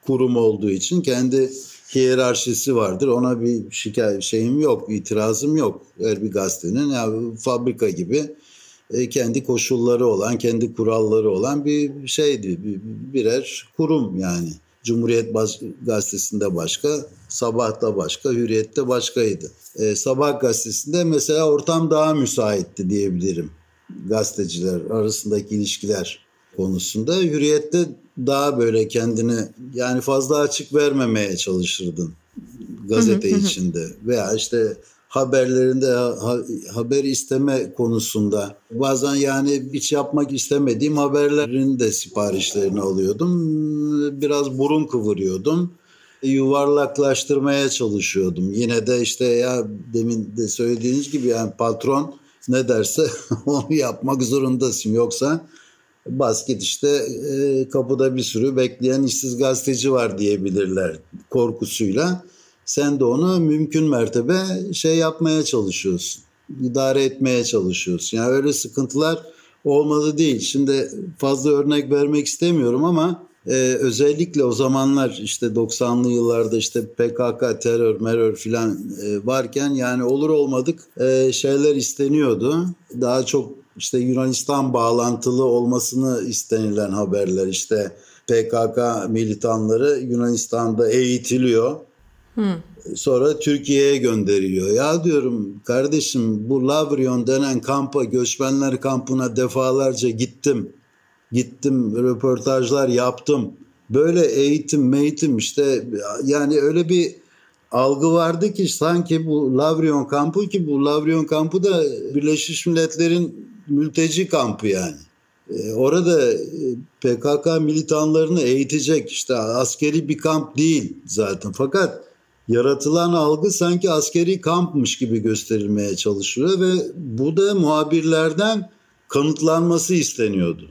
kurum olduğu için kendi hiyerarşisi vardır. Ona bir şikayet şeyim yok, itirazım yok. Her bir gazetenin yani fabrika gibi kendi koşulları olan, kendi kuralları olan bir şeydi. birer kurum yani. Cumhuriyet Gazetesi'nde başka, Sabah'ta başka, Hürriyet'te başkaydı. E, Sabah Gazetesi'nde mesela ortam daha müsaitti diyebilirim. Gazeteciler arasındaki ilişkiler konusunda. Hürriyet'te daha böyle kendini yani fazla açık vermemeye çalışırdın gazete içinde. Veya işte haberlerinde ha, haber isteme konusunda bazen yani hiç yapmak istemediğim haberlerin de siparişlerini alıyordum. Biraz burun kıvırıyordum. Yuvarlaklaştırmaya çalışıyordum. Yine de işte ya demin de söylediğiniz gibi yani patron ne derse onu yapmak zorundasın. Yoksa basket işte e, kapıda bir sürü bekleyen işsiz gazeteci var diyebilirler korkusuyla. Sen de onu mümkün mertebe şey yapmaya çalışıyorsun. İdare etmeye çalışıyorsun. Yani öyle sıkıntılar olmadı değil. Şimdi fazla örnek vermek istemiyorum ama e, özellikle o zamanlar işte 90'lı yıllarda işte PKK, terör, merör filan e, varken yani olur olmadık e, şeyler isteniyordu. Daha çok işte Yunanistan bağlantılı olmasını istenilen haberler işte PKK militanları Yunanistan'da eğitiliyor Sonra Türkiye'ye gönderiliyor. Ya diyorum kardeşim bu Lavrion denen kampa, göçmenler kampına defalarca gittim. Gittim, röportajlar yaptım. Böyle eğitim, meğitim işte yani öyle bir algı vardı ki sanki bu Lavrion kampı ki bu Lavrion kampı da Birleşmiş Milletler'in mülteci kampı yani. Ee, orada e, PKK militanlarını eğitecek işte askeri bir kamp değil zaten. Fakat yaratılan algı sanki askeri kampmış gibi gösterilmeye çalışılıyor ve bu da muhabirlerden kanıtlanması isteniyordu.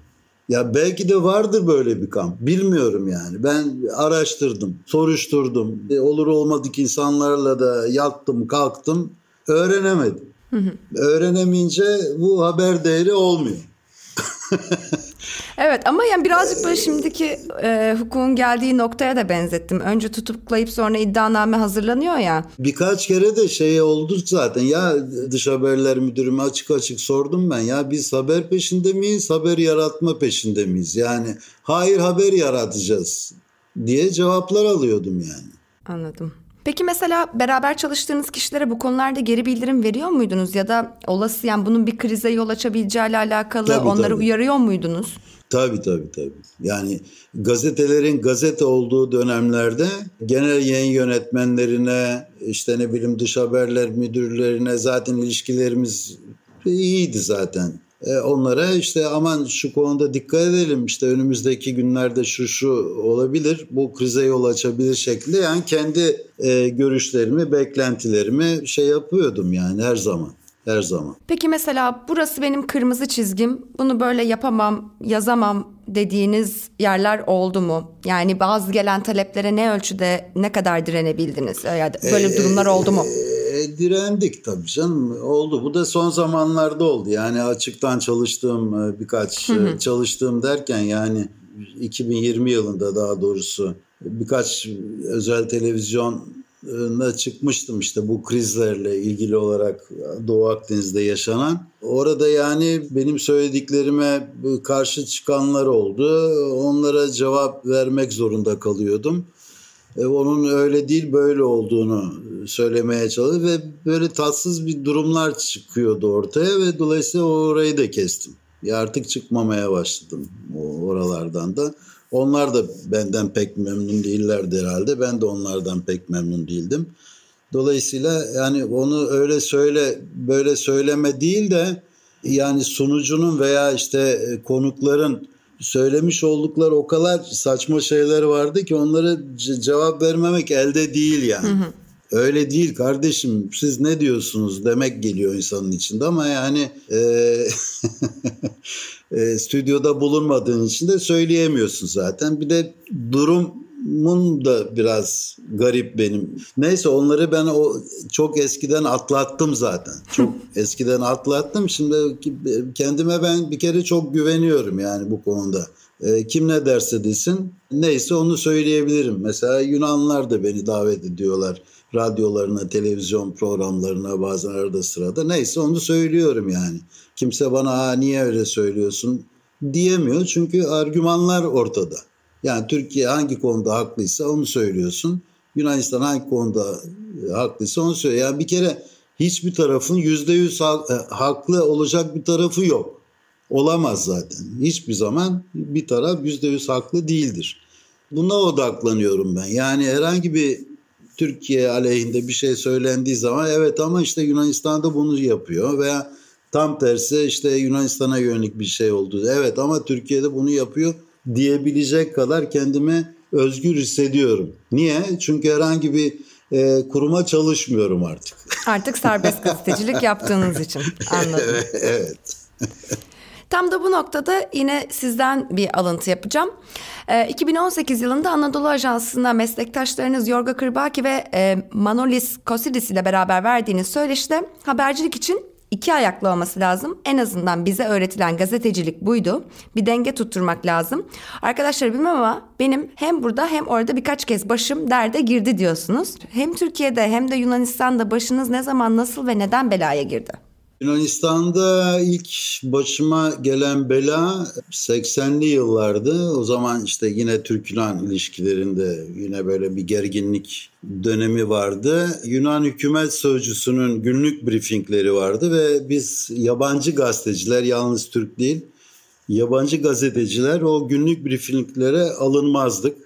Ya belki de vardır böyle bir kamp. Bilmiyorum yani. Ben araştırdım, soruşturdum. E, olur olmadık insanlarla da yattım, kalktım. Öğrenemedim. Hı hı. Öğrenemeyince bu haber değeri olmuyor. Evet ama yani birazcık böyle şimdiki e, hukukun geldiği noktaya da benzettim. Önce tutuklayıp sonra iddianame hazırlanıyor ya. Birkaç kere de şey oldu zaten ya dış haberler müdürüme açık açık sordum ben ya biz haber peşinde miyiz haber yaratma peşinde miyiz? Yani hayır haber yaratacağız diye cevaplar alıyordum yani. Anladım. Peki mesela beraber çalıştığınız kişilere bu konularda geri bildirim veriyor muydunuz ya da olası yani bunun bir krize yol açabileceğiyle alakalı tabii, onları tabii. uyarıyor muydunuz? Tabii tabii tabii. Yani gazetelerin gazete olduğu dönemlerde genel yayın yönetmenlerine işte ne bileyim dış haberler müdürlerine zaten ilişkilerimiz iyiydi zaten. E, onlara işte aman şu konuda dikkat edelim işte önümüzdeki günlerde şu şu olabilir bu krize yol açabilir şekilde yani kendi e, görüşlerimi beklentilerimi şey yapıyordum yani her zaman her zaman. Peki mesela burası benim kırmızı çizgim bunu böyle yapamam yazamam dediğiniz yerler oldu mu? Yani bazı gelen taleplere ne ölçüde ne kadar direnebildiniz? Yani böyle ee, durumlar oldu mu? E, direndik tabii canım oldu. Bu da son zamanlarda oldu. Yani açıktan çalıştığım e, birkaç e, çalıştığım derken yani 2020 yılında daha doğrusu birkaç özel televizyon çıkmıştım işte bu krizlerle ilgili olarak Doğu Akdeniz'de yaşanan. Orada yani benim söylediklerime karşı çıkanlar oldu. Onlara cevap vermek zorunda kalıyordum. E, onun öyle değil böyle olduğunu söylemeye çalıştı ve böyle tatsız bir durumlar çıkıyordu ortaya ve dolayısıyla orayı da kestim. Ya artık çıkmamaya başladım oralardan da. Onlar da benden pek memnun değillerdi herhalde. Ben de onlardan pek memnun değildim. Dolayısıyla yani onu öyle söyle böyle söyleme değil de yani sunucunun veya işte konukların söylemiş oldukları o kadar saçma şeyler vardı ki onları cevap vermemek elde değil yani. Hı hı. Öyle değil kardeşim siz ne diyorsunuz demek geliyor insanın içinde ama yani e, e, stüdyoda bulunmadığın için de söyleyemiyorsun zaten. Bir de durumun da biraz garip benim. Neyse onları ben o çok eskiden atlattım zaten. Çok eskiden atlattım. Şimdi kendime ben bir kere çok güveniyorum yani bu konuda. E, kim ne derse desin neyse onu söyleyebilirim. Mesela Yunanlılar da beni davet ediyorlar radyolarına, televizyon programlarına bazen arada sırada. Neyse onu söylüyorum yani. Kimse bana ha niye öyle söylüyorsun diyemiyor. Çünkü argümanlar ortada. Yani Türkiye hangi konuda haklıysa onu söylüyorsun. Yunanistan hangi konuda e, haklıysa onu söylüyor. Yani bir kere hiçbir tarafın yüzde yüz e, haklı olacak bir tarafı yok. Olamaz zaten. Hiçbir zaman bir taraf yüzde yüz haklı değildir. Buna odaklanıyorum ben. Yani herhangi bir Türkiye aleyhinde bir şey söylendiği zaman evet ama işte Yunanistan'da bunu yapıyor veya tam tersi işte Yunanistan'a yönelik bir şey oldu. Evet ama Türkiye'de bunu yapıyor diyebilecek kadar kendimi özgür hissediyorum. Niye? Çünkü herhangi bir e, kuruma çalışmıyorum artık. Artık serbest gazetecilik yaptığınız için anladım. evet. Tam da bu noktada yine sizden bir alıntı yapacağım. 2018 ee, yılında Anadolu Ajansı'na meslektaşlarınız Yorga Kırbaki ve e, Manolis Kosidis ile beraber verdiğiniz söyleşide habercilik için iki ayaklı olması lazım. En azından bize öğretilen gazetecilik buydu. Bir denge tutturmak lazım. Arkadaşlar bilmem ama benim hem burada hem orada birkaç kez başım derde girdi diyorsunuz. Hem Türkiye'de hem de Yunanistan'da başınız ne zaman nasıl ve neden belaya girdi? Yunanistan'da ilk başıma gelen bela 80'li yıllardı. O zaman işte yine Türk-Yunan ilişkilerinde yine böyle bir gerginlik dönemi vardı. Yunan hükümet sözcüsünün günlük briefingleri vardı ve biz yabancı gazeteciler yalnız Türk değil yabancı gazeteciler o günlük briefinglere alınmazdık.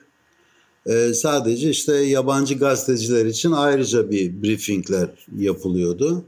Ee, sadece işte yabancı gazeteciler için ayrıca bir briefingler yapılıyordu.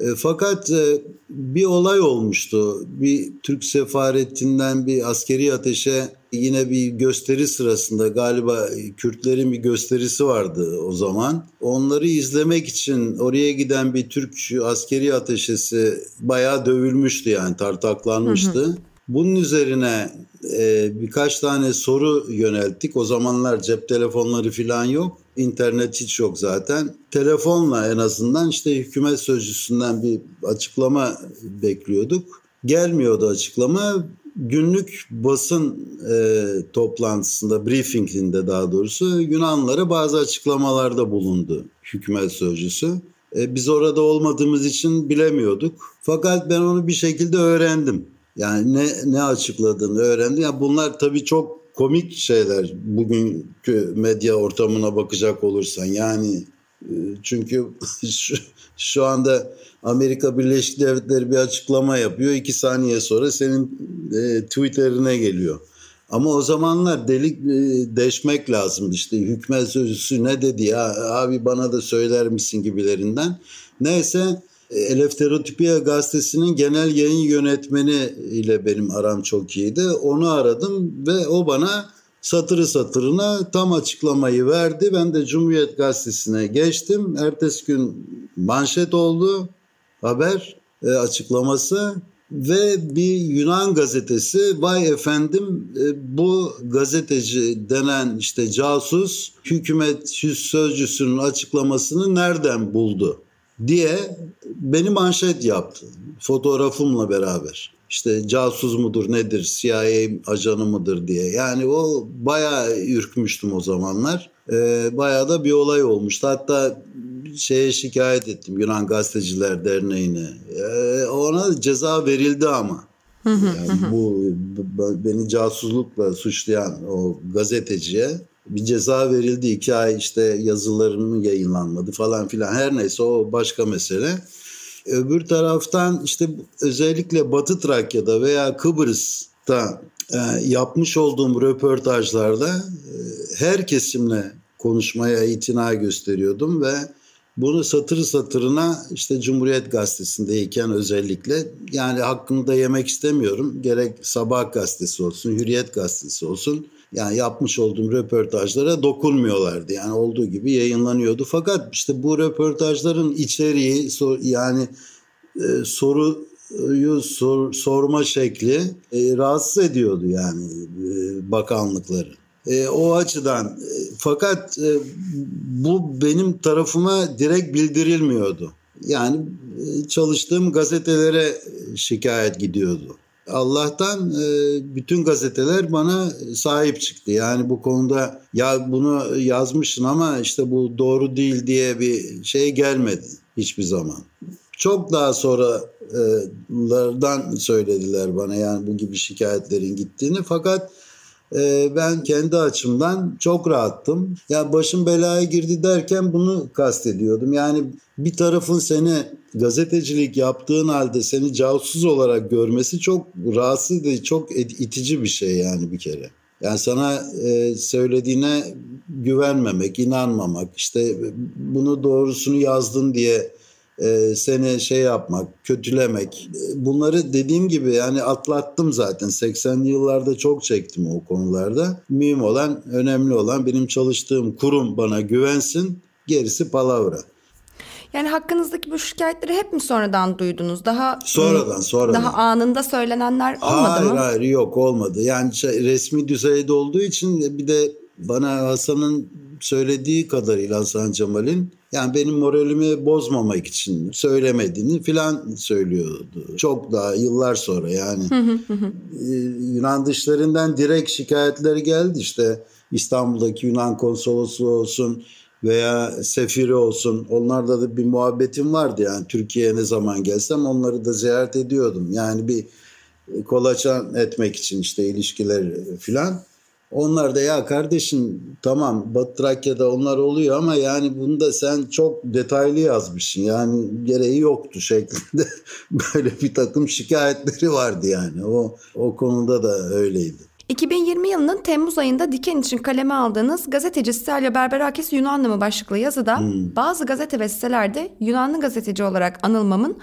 E, fakat e, bir olay olmuştu. Bir Türk sefaretinden bir askeri ateşe yine bir gösteri sırasında galiba Kürtlerin bir gösterisi vardı o zaman. Onları izlemek için oraya giden bir Türk askeri ateşesi bayağı dövülmüştü yani tartaklanmıştı. Hı hı. Bunun üzerine e, birkaç tane soru yönelttik. O zamanlar cep telefonları falan yok. İnternet hiç yok zaten. Telefonla en azından işte hükümet sözcüsünden bir açıklama bekliyorduk. Gelmiyordu açıklama. Günlük basın e, toplantısında, briefinginde daha doğrusu Yunanlara bazı açıklamalarda bulundu hükümet sözcüsü. E, biz orada olmadığımız için bilemiyorduk. Fakat ben onu bir şekilde öğrendim. Yani ne ne açıkladığını öğrendim. Yani bunlar tabii çok komik şeyler bugünkü medya ortamına bakacak olursan yani e, çünkü şu, şu anda Amerika Birleşik Devletleri bir açıklama yapıyor. iki saniye sonra senin e, Twitter'ine geliyor. Ama o zamanlar delik e, deşmek lazım işte hükmet sözcüsü ne dedi ya abi bana da söyler misin gibilerinden. Neyse Eleftherotipiya gazetesinin genel yayın yönetmeni ile benim aram çok iyiydi. Onu aradım ve o bana satırı satırına tam açıklamayı verdi. Ben de Cumhuriyet Gazetesi'ne geçtim. Ertesi gün manşet oldu haber e, açıklaması ve bir Yunan gazetesi vay efendim e, bu gazeteci denen işte casus hükümet sözcüsünün açıklamasını nereden buldu diye beni manşet yaptı fotoğrafımla beraber. İşte casus mudur nedir CIA ajanı mıdır diye yani o bayağı ürkmüştüm o zamanlar. Ee, bayağı da bir olay olmuştu. Hatta şeye şikayet ettim Yunan Gazeteciler Derneği'ne. Ee, ona ceza verildi ama. Yani bu beni casuslukla suçlayan o gazeteciye bir ceza verildi. iki ay işte yazılarımı yayınlanmadı falan filan. Her neyse o başka mesele. Öbür taraftan işte özellikle Batı Trakya'da veya Kıbrıs'ta e, yapmış olduğum röportajlarda e, her kesimle konuşmaya itina gösteriyordum ve bunu satır satırına işte Cumhuriyet Gazetesi'ndeyken özellikle yani hakkını da yemek istemiyorum. Gerek Sabah Gazetesi olsun, Hürriyet Gazetesi olsun. Yani yapmış olduğum röportajlara dokunmuyorlardı. Yani olduğu gibi yayınlanıyordu. Fakat işte bu röportajların içeriği yani e, soruyu sor, sorma şekli e, rahatsız ediyordu yani e, bakanlıkları. E, o açıdan e, fakat e, bu benim tarafıma direkt bildirilmiyordu. Yani e, çalıştığım gazetelere şikayet gidiyordu. Allah'tan e, bütün gazeteler bana sahip çıktı. Yani bu konuda ya bunu yazmışsın ama işte bu doğru değil diye bir şey gelmedi hiçbir zaman. Çok daha sonralardan söylediler bana yani bu gibi şikayetlerin gittiğini fakat ben kendi açımdan çok rahattım. Ya başım belaya girdi derken bunu kastediyordum. Yani bir tarafın seni gazetecilik yaptığın halde seni casus olarak görmesi çok rahatsız edici, çok itici bir şey yani bir kere. Yani sana e, söylediğine güvenmemek, inanmamak, işte bunu doğrusunu yazdın diye e, seni şey yapmak, kötülemek. Bunları dediğim gibi yani atlattım zaten. 80'li yıllarda çok çektim o konularda. Mühim olan, önemli olan benim çalıştığım kurum bana güvensin, gerisi palavra. Yani hakkınızdaki bu şikayetleri hep mi sonradan duydunuz? Daha sonradan, sonradan. Daha anında söylenenler olmadı hayır, mı? Hayır, hayır yok olmadı. Yani şey, resmi düzeyde olduğu için bir de bana Hasan'ın söylediği kadarıyla Hasan Cemal'in yani benim moralimi bozmamak için söylemediğini filan söylüyordu. Çok daha yıllar sonra yani. Ee, Yunan dışlarından direkt şikayetleri geldi işte İstanbul'daki Yunan konsolosu olsun veya sefiri olsun onlarda da bir muhabbetim vardı yani Türkiye'ye ne zaman gelsem onları da ziyaret ediyordum. Yani bir kolaçan etmek için işte ilişkiler filan. Onlar da ya kardeşim tamam Batı Trakya'da onlar oluyor ama yani bunu da sen çok detaylı yazmışsın. Yani gereği yoktu şeklinde böyle bir takım şikayetleri vardı yani. O, o konuda da öyleydi. 2020 yılının Temmuz ayında Diken için kaleme aldığınız gazeteci Stelio Berberakis Yunanlı mı başlıklı yazıda hmm. bazı gazete ve sitelerde Yunanlı gazeteci olarak anılmamın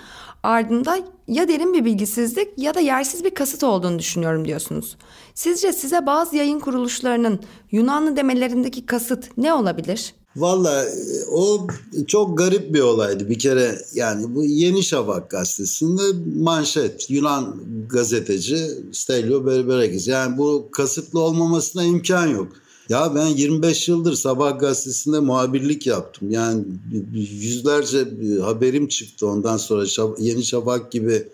ardında ya derin bir bilgisizlik ya da yersiz bir kasıt olduğunu düşünüyorum diyorsunuz. Sizce size bazı yayın kuruluşlarının Yunanlı demelerindeki kasıt ne olabilir? Valla o çok garip bir olaydı bir kere yani bu Yeni Şafak gazetesinde manşet Yunan gazeteci Stelio Berberakis yani bu kasıtlı olmamasına imkan yok. Ya ben 25 yıldır Sabah gazetesinde muhabirlik yaptım. Yani yüzlerce haberim çıktı ondan sonra Yeni Şafak gibi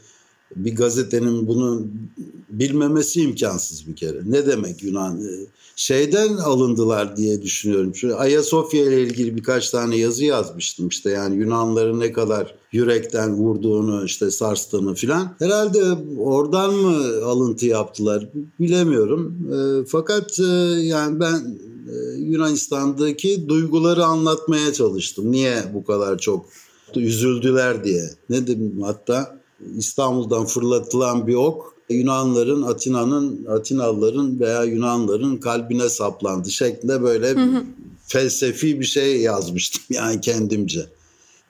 bir gazetenin bunu bilmemesi imkansız bir kere. Ne demek Yunan? E, şeyden alındılar diye düşünüyorum. Şu Ayasofya ile ilgili birkaç tane yazı yazmıştım işte yani Yunanların ne kadar yürekten vurduğunu işte sarstığını filan. Herhalde oradan mı alıntı yaptılar bilemiyorum. E, fakat e, yani ben e, Yunanistan'daki duyguları anlatmaya çalıştım. Niye bu kadar çok üzüldüler diye. Ne dedim hatta İstanbul'dan fırlatılan bir ok Yunanların, Atina'nın, Atinalıların veya Yunanların kalbine saplandı şeklinde böyle hı hı. felsefi bir şey yazmıştım yani kendimce.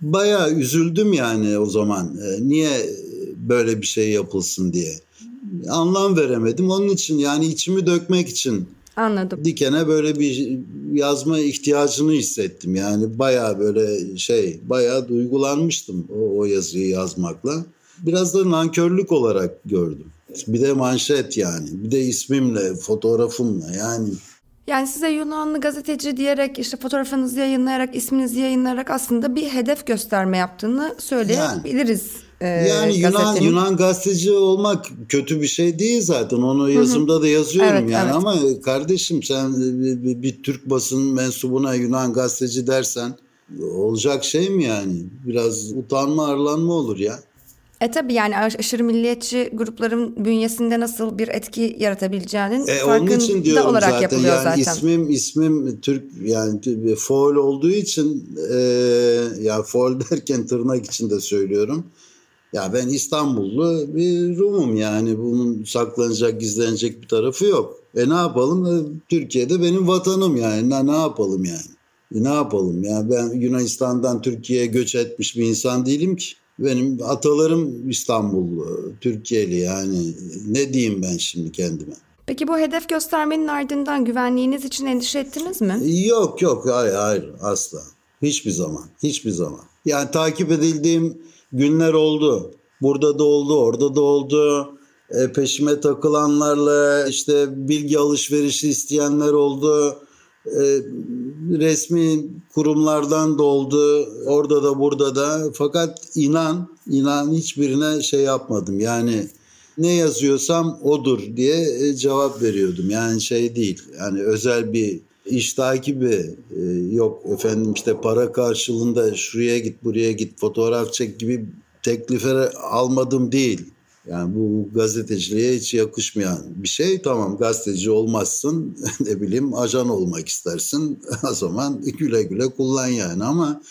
Bayağı üzüldüm yani o zaman. E, niye böyle bir şey yapılsın diye. Anlam veremedim. Onun için yani içimi dökmek için Anladım. Dikene böyle bir yazma ihtiyacını hissettim. Yani baya böyle şey baya duygulanmıştım o, o yazıyı yazmakla. Biraz da nankörlük olarak gördüm. Bir de manşet yani. Bir de ismimle, fotoğrafımla yani. Yani size Yunanlı gazeteci diyerek işte fotoğrafınızı yayınlayarak, isminizi yayınlayarak aslında bir hedef gösterme yaptığını söyleyebiliriz. Yani, e, yani Yunan Yunan gazeteci olmak kötü bir şey değil zaten. Onu yazımda Hı-hı. da yazıyorum evet, yani evet. ama kardeşim sen bir, bir, bir Türk basın mensubuna Yunan gazeteci dersen olacak şey mi yani? Biraz utanma arlanma olur ya. E tabi yani aşırı milliyetçi grupların bünyesinde nasıl bir etki yaratabileceğinin e, farkında onun için diyorum olarak zaten. yapılıyor yani zaten. İsmim ismim Türk yani foil olduğu için e, yani foil derken tırnak içinde söylüyorum. Ya ben İstanbullu bir Rumum yani bunun saklanacak gizlenecek bir tarafı yok. E ne yapalım? E, Türkiye'de benim vatanım yani ne, ne yapalım yani? E, ne yapalım ya ben Yunanistan'dan Türkiye'ye göç etmiş bir insan değilim ki. Benim atalarım İstanbullu, Türkiye'li yani ne diyeyim ben şimdi kendime. Peki bu hedef göstermenin ardından güvenliğiniz için endişe ettiniz mi? Yok yok hayır hayır asla. Hiçbir zaman hiçbir zaman. Yani takip edildiğim günler oldu. Burada da oldu orada da oldu. E, peşime takılanlarla işte bilgi alışverişi isteyenler oldu resmi kurumlardan doldu orada da burada da. Fakat inan inan hiçbirine şey yapmadım. Yani ne yazıyorsam odur diye e, cevap veriyordum. Yani şey değil yani özel bir iş takibi e, yok efendim işte para karşılığında şuraya git buraya git fotoğraf çek gibi teklifleri almadım değil yani bu gazeteciliğe hiç yakışmayan bir şey. Tamam gazeteci olmazsın ne bileyim ajan olmak istersin o zaman güle güle kullan yani ama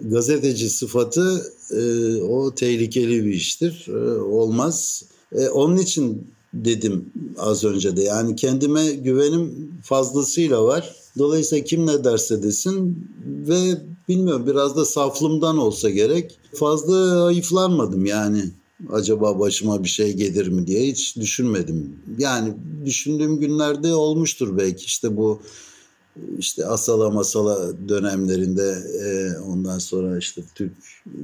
gazeteci sıfatı e, o tehlikeli bir iştir. E, olmaz. E, onun için dedim az önce de yani kendime güvenim fazlasıyla var. Dolayısıyla kim ne derse desin ve bilmiyorum biraz da saflımdan olsa gerek fazla ayıflanmadım yani acaba başıma bir şey gelir mi diye hiç düşünmedim. Yani düşündüğüm günlerde olmuştur belki işte bu işte asala masala dönemlerinde e, ondan sonra işte Türk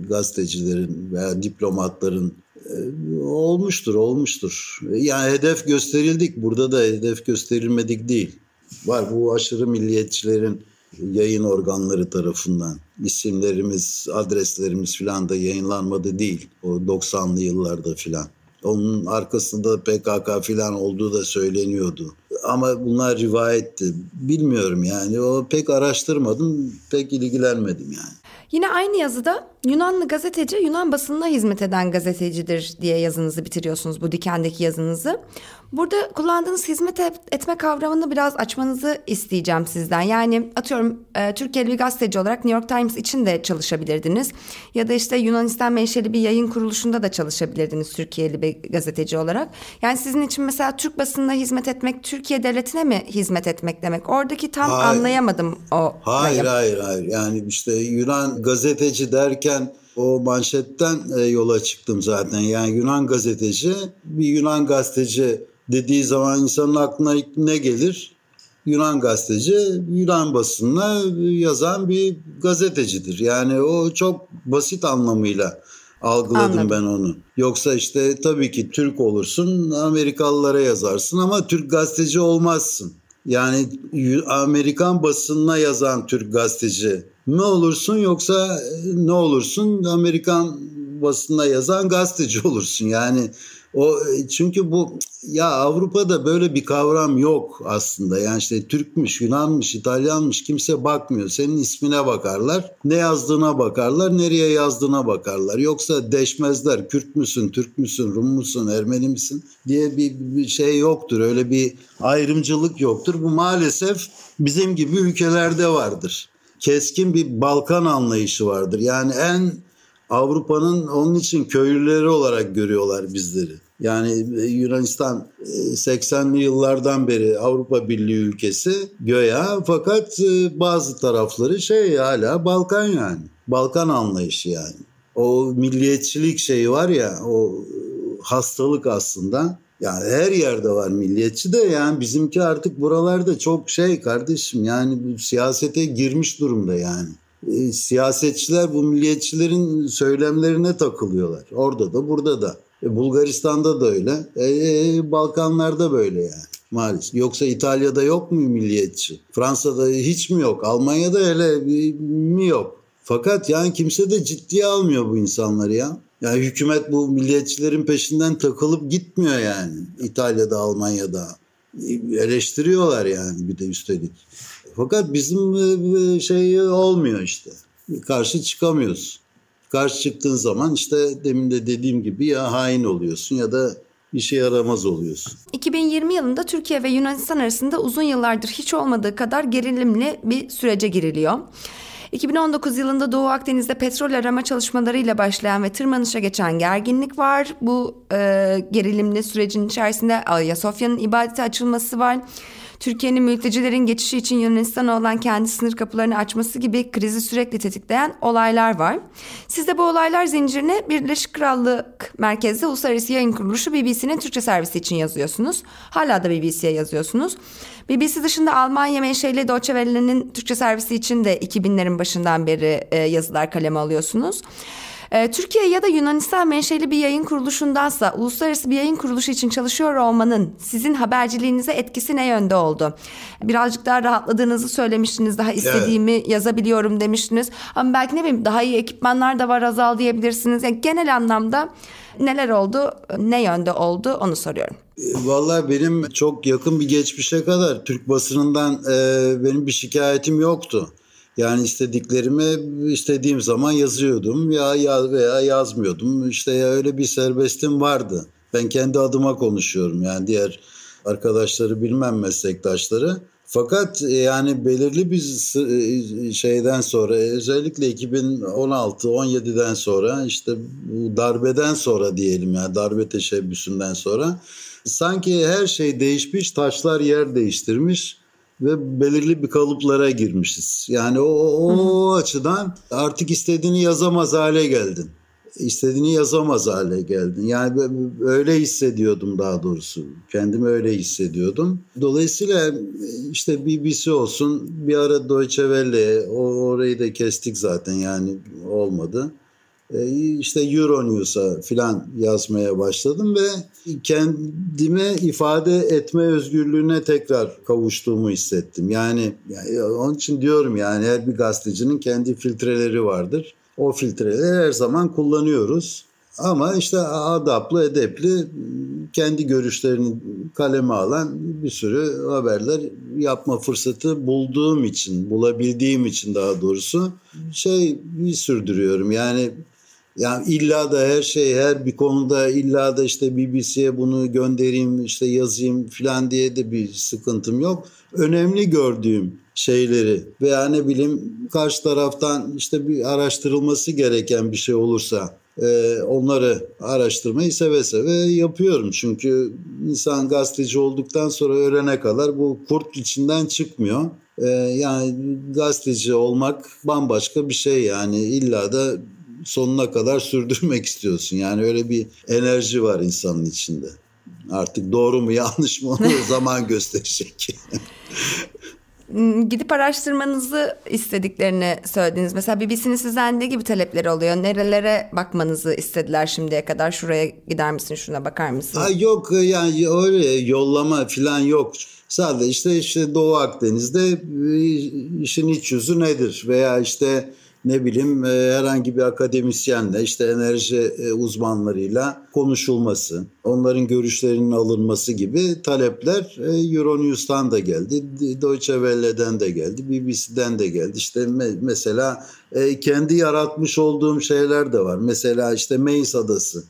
gazetecilerin veya diplomatların e, olmuştur olmuştur. Yani hedef gösterildik burada da hedef gösterilmedik değil. Var bu aşırı milliyetçilerin yayın organları tarafından isimlerimiz, adreslerimiz filan da yayınlanmadı değil. O 90'lı yıllarda filan. Onun arkasında PKK filan olduğu da söyleniyordu. Ama bunlar rivayetti. Bilmiyorum yani. O pek araştırmadım, pek ilgilenmedim yani. Yine aynı yazıda Yunanlı gazeteci Yunan basınına hizmet eden gazetecidir diye yazınızı bitiriyorsunuz bu dikendeki yazınızı. Burada kullandığınız hizmet etme kavramını biraz açmanızı isteyeceğim sizden. Yani atıyorum e, Türkiye'li bir gazeteci olarak New York Times için de çalışabilirdiniz. Ya da işte Yunanistan menşeli bir yayın kuruluşunda da çalışabilirdiniz Türkiye'li bir gazeteci olarak. Yani sizin için mesela Türk basınına hizmet etmek, Türkiye devletine mi hizmet etmek demek? Oradaki tam hayır. anlayamadım o. Hayır, hayır, hayır. Yani işte Yunan gazeteci derken o manşetten e, yola çıktım zaten. Yani Yunan gazeteci, bir Yunan gazeteci dediği zaman insanın aklına ne gelir? Yunan gazeteci, Yunan basınına yazan bir gazetecidir. Yani o çok basit anlamıyla algıladım Anladım. ben onu. Yoksa işte tabii ki Türk olursun, Amerikalılara yazarsın ama Türk gazeteci olmazsın. Yani Amerikan basınına yazan Türk gazeteci mi olursun yoksa ne olursun Amerikan basında yazan gazeteci olursun. Yani o çünkü bu ya Avrupa'da böyle bir kavram yok aslında. Yani işte Türkmüş, Yunanmış, İtalyanmış kimse bakmıyor. Senin ismine bakarlar. Ne yazdığına bakarlar, nereye yazdığına bakarlar. Yoksa deşmezler. Kürt müsün, Türk müsün, Rum musun, Ermeni misin diye bir, bir şey yoktur. Öyle bir ayrımcılık yoktur. Bu maalesef bizim gibi ülkelerde vardır. Keskin bir Balkan anlayışı vardır. Yani en Avrupa'nın onun için köylüleri olarak görüyorlar bizleri. Yani e, Yunanistan 80'li e, yıllardan beri Avrupa Birliği ülkesi göya fakat e, bazı tarafları şey hala Balkan yani. Balkan anlayışı yani. O milliyetçilik şeyi var ya o hastalık aslında. Yani her yerde var milliyetçi de yani bizimki artık buralarda çok şey kardeşim yani siyasete girmiş durumda yani e, siyasetçiler bu milliyetçilerin söylemlerine takılıyorlar. Orada da burada da. E, Bulgaristan'da da öyle. E, e, Balkanlarda böyle yani maalesef. Yoksa İtalya'da yok mu milliyetçi? Fransa'da hiç mi yok? Almanya'da hele mi yok? Fakat yani kimse de ciddiye almıyor bu insanları ya. Yani hükümet bu milliyetçilerin peşinden takılıp gitmiyor yani. İtalya'da, Almanya'da. E, eleştiriyorlar yani bir de üstelik. Fakat bizim e, şey olmuyor işte. Karşı çıkamıyoruz. Karşı çıktığın zaman işte demin de dediğim gibi ya hain oluyorsun ya da işe yaramaz oluyorsun. 2020 yılında Türkiye ve Yunanistan arasında uzun yıllardır hiç olmadığı kadar gerilimli bir sürece giriliyor. 2019 yılında Doğu Akdeniz'de petrol arama çalışmalarıyla başlayan ve tırmanışa geçen gerginlik var. Bu e, gerilimli sürecin içerisinde Ayasofya'nın ibadete açılması var. Türkiye'nin mültecilerin geçişi için Yunanistan'a olan kendi sınır kapılarını açması gibi krizi sürekli tetikleyen olaylar var. Siz de bu olaylar zincirine Birleşik Krallık merkezli uluslararası yayın kuruluşu BBC'nin Türkçe servisi için yazıyorsunuz. Hala da BBC'ye yazıyorsunuz. BBC dışında Almanya menşeli Deutsche Welle'nin Türkçe servisi için de 2000'lerin başından beri e, yazılar kaleme alıyorsunuz. E, Türkiye ya da Yunanistan menşeli bir yayın kuruluşundansa uluslararası bir yayın kuruluşu için çalışıyor olmanın sizin haberciliğinize etkisi ne yönde oldu? Birazcık daha rahatladığınızı söylemiştiniz. Daha istediğimi evet. yazabiliyorum demiştiniz. Ama belki ne bileyim daha iyi ekipmanlar da var azal diyebilirsiniz. Yani genel anlamda neler oldu, ne yönde oldu onu soruyorum. E, vallahi benim çok yakın bir geçmişe kadar Türk basınından e, benim bir şikayetim yoktu. Yani istediklerimi istediğim zaman yazıyordum ya, ya veya yazmıyordum. İşte ya öyle bir serbestim vardı. Ben kendi adıma konuşuyorum yani diğer arkadaşları bilmem meslektaşları. Fakat e, yani belirli bir e, şeyden sonra özellikle 2016-17'den sonra işte bu darbeden sonra diyelim yani darbe teşebbüsünden sonra sanki her şey değişmiş taşlar yer değiştirmiş ve belirli bir kalıplara girmişiz. Yani o, o açıdan artık istediğini yazamaz hale geldin. İstediğini yazamaz hale geldin. Yani öyle hissediyordum daha doğrusu. Kendimi öyle hissediyordum. Dolayısıyla işte BBC olsun bir ara Deutsche Welle orayı da kestik zaten yani olmadı. E, işte Euronews'a filan yazmaya başladım ve kendime ifade etme özgürlüğüne tekrar kavuştuğumu hissettim. Yani, yani onun için diyorum yani her bir gazetecinin kendi filtreleri vardır. O filtreleri her zaman kullanıyoruz. Ama işte adaplı, edepli, kendi görüşlerini kaleme alan bir sürü haberler yapma fırsatı bulduğum için, bulabildiğim için daha doğrusu şey sürdürüyorum. Yani yani illa da her şey her bir konuda illa da işte BBC'ye bunu göndereyim işte yazayım falan diye de bir sıkıntım yok. Önemli gördüğüm şeyleri veya ne bileyim karşı taraftan işte bir araştırılması gereken bir şey olursa e, onları araştırmayı seve seve yapıyorum. Çünkü insan gazeteci olduktan sonra öğrene kadar bu kurt içinden çıkmıyor. E, yani gazeteci olmak bambaşka bir şey yani illa da sonuna kadar sürdürmek istiyorsun. Yani öyle bir enerji var insanın içinde. Artık doğru mu yanlış mı onu zaman gösterecek. Hmm, gidip araştırmanızı istediklerini söylediniz. Mesela BBC'nin sizden ne gibi talepleri oluyor? Nerelere bakmanızı istediler şimdiye kadar? Şuraya gider misin, şuna bakar mısın? Ha, yok yani öyle yollama falan yok. Sadece işte işte Doğu Akdeniz'de e, işin iç yüzü nedir? Veya işte ne bileyim e, herhangi bir akademisyenle işte enerji e, uzmanlarıyla konuşulması, onların görüşlerinin alınması gibi talepler e, Euronews'tan da geldi, Deutsche Welle'den de geldi, BBC'den de geldi. İşte mesela kendi yaratmış olduğum şeyler de var. Mesela işte Meis Adası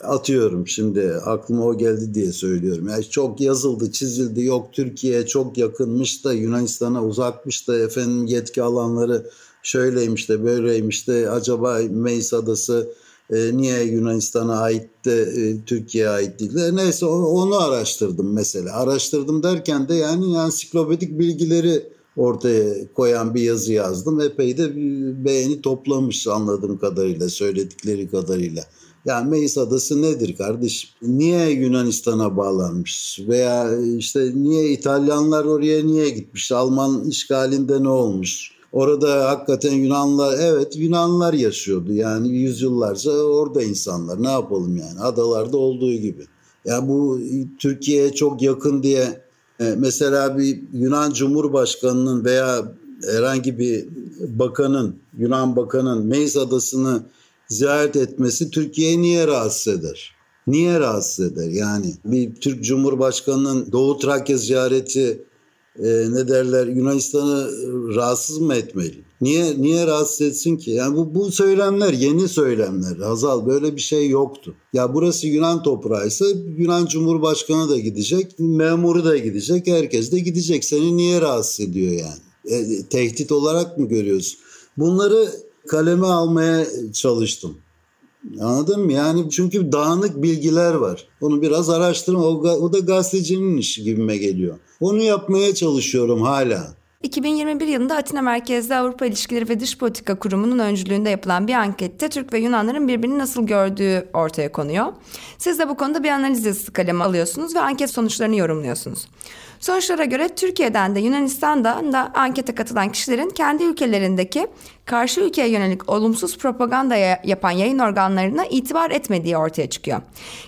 atıyorum şimdi aklıma o geldi diye söylüyorum. Yani çok yazıldı, çizildi. Yok Türkiye çok yakınmış da Yunanistan'a uzakmış da efendim yetki alanları şöyleymiş de böyleymiş de acaba Meis Adası e, niye Yunanistan'a ait de e, Türkiye'ye ait değil de neyse onu araştırdım mesela. Araştırdım derken de yani ansiklopedik bilgileri ortaya koyan bir yazı yazdım. Epey de beğeni toplamış anladığım kadarıyla, söyledikleri kadarıyla. Yani Meis Adası nedir kardeşim? Niye Yunanistan'a bağlanmış? Veya işte niye İtalyanlar oraya niye gitmiş? Alman işgalinde ne olmuş? Orada hakikaten Yunanlar evet Yunanlar yaşıyordu yani yüzyıllarca orada insanlar ne yapalım yani adalarda olduğu gibi. Ya yani bu Türkiye'ye çok yakın diye e, mesela bir Yunan Cumhurbaşkanı'nın veya herhangi bir bakanın Yunan bakanın Meis Adası'nı ziyaret etmesi Türkiye'yi niye rahatsız eder? Niye rahatsız eder? Yani bir Türk Cumhurbaşkanı'nın Doğu Trakya ziyareti e, ne derler Yunanistan'ı rahatsız mı etmeli? Niye niye rahatsız etsin ki? Yani bu bu söylemler yeni söylemler. Hazal böyle bir şey yoktu. Ya burası Yunan toprağı ise Yunan Cumhurbaşkanı da gidecek, memuru da gidecek, herkes de gidecek. Seni niye rahatsız ediyor yani? E, tehdit olarak mı görüyorsun? Bunları kaleme almaya çalıştım. Anladın mı? Yani çünkü dağınık bilgiler var. Onu biraz araştırma. O, o da gazetecinin işi gibime geliyor. Onu yapmaya çalışıyorum hala. 2021 yılında Atina merkezli Avrupa İlişkileri ve Dış Politika Kurumu'nun öncülüğünde yapılan bir ankette Türk ve Yunanların birbirini nasıl gördüğü ortaya konuyor. Siz de bu konuda bir analiz yazısı kalemi alıyorsunuz ve anket sonuçlarını yorumluyorsunuz. Sonuçlara göre Türkiye'den de Yunanistan'dan da ankete katılan kişilerin kendi ülkelerindeki karşı ülkeye yönelik olumsuz propaganda yapan yayın organlarına itibar etmediği ortaya çıkıyor.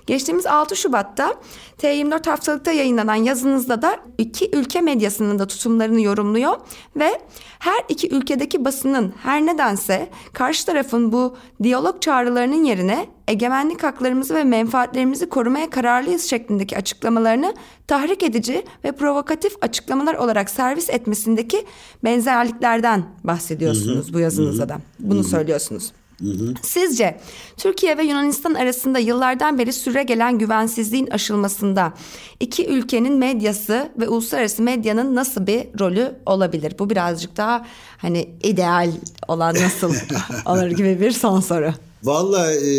Geçtiğimiz 6 Şubat'ta T24 haftalıkta yayınlanan yazınızda da iki ülke medyasının da tutumlarını yorumluyor ve her iki ülkedeki basının her nedense karşı tarafın bu diyalog çağrılarının yerine egemenlik haklarımızı ve menfaatlerimizi korumaya kararlıyız şeklindeki açıklamalarını tahrik edici ve provokatif açıklamalar olarak servis etmesindeki benzerliklerden bahsediyorsunuz. Hı hı, bu yazınızda hı, da. Bunu hı. söylüyorsunuz. Sizce Türkiye ve Yunanistan arasında yıllardan beri süre gelen güvensizliğin aşılmasında iki ülkenin medyası ve uluslararası medyanın nasıl bir rolü olabilir? Bu birazcık daha hani ideal olan nasıl olur gibi bir son soru. Valla e,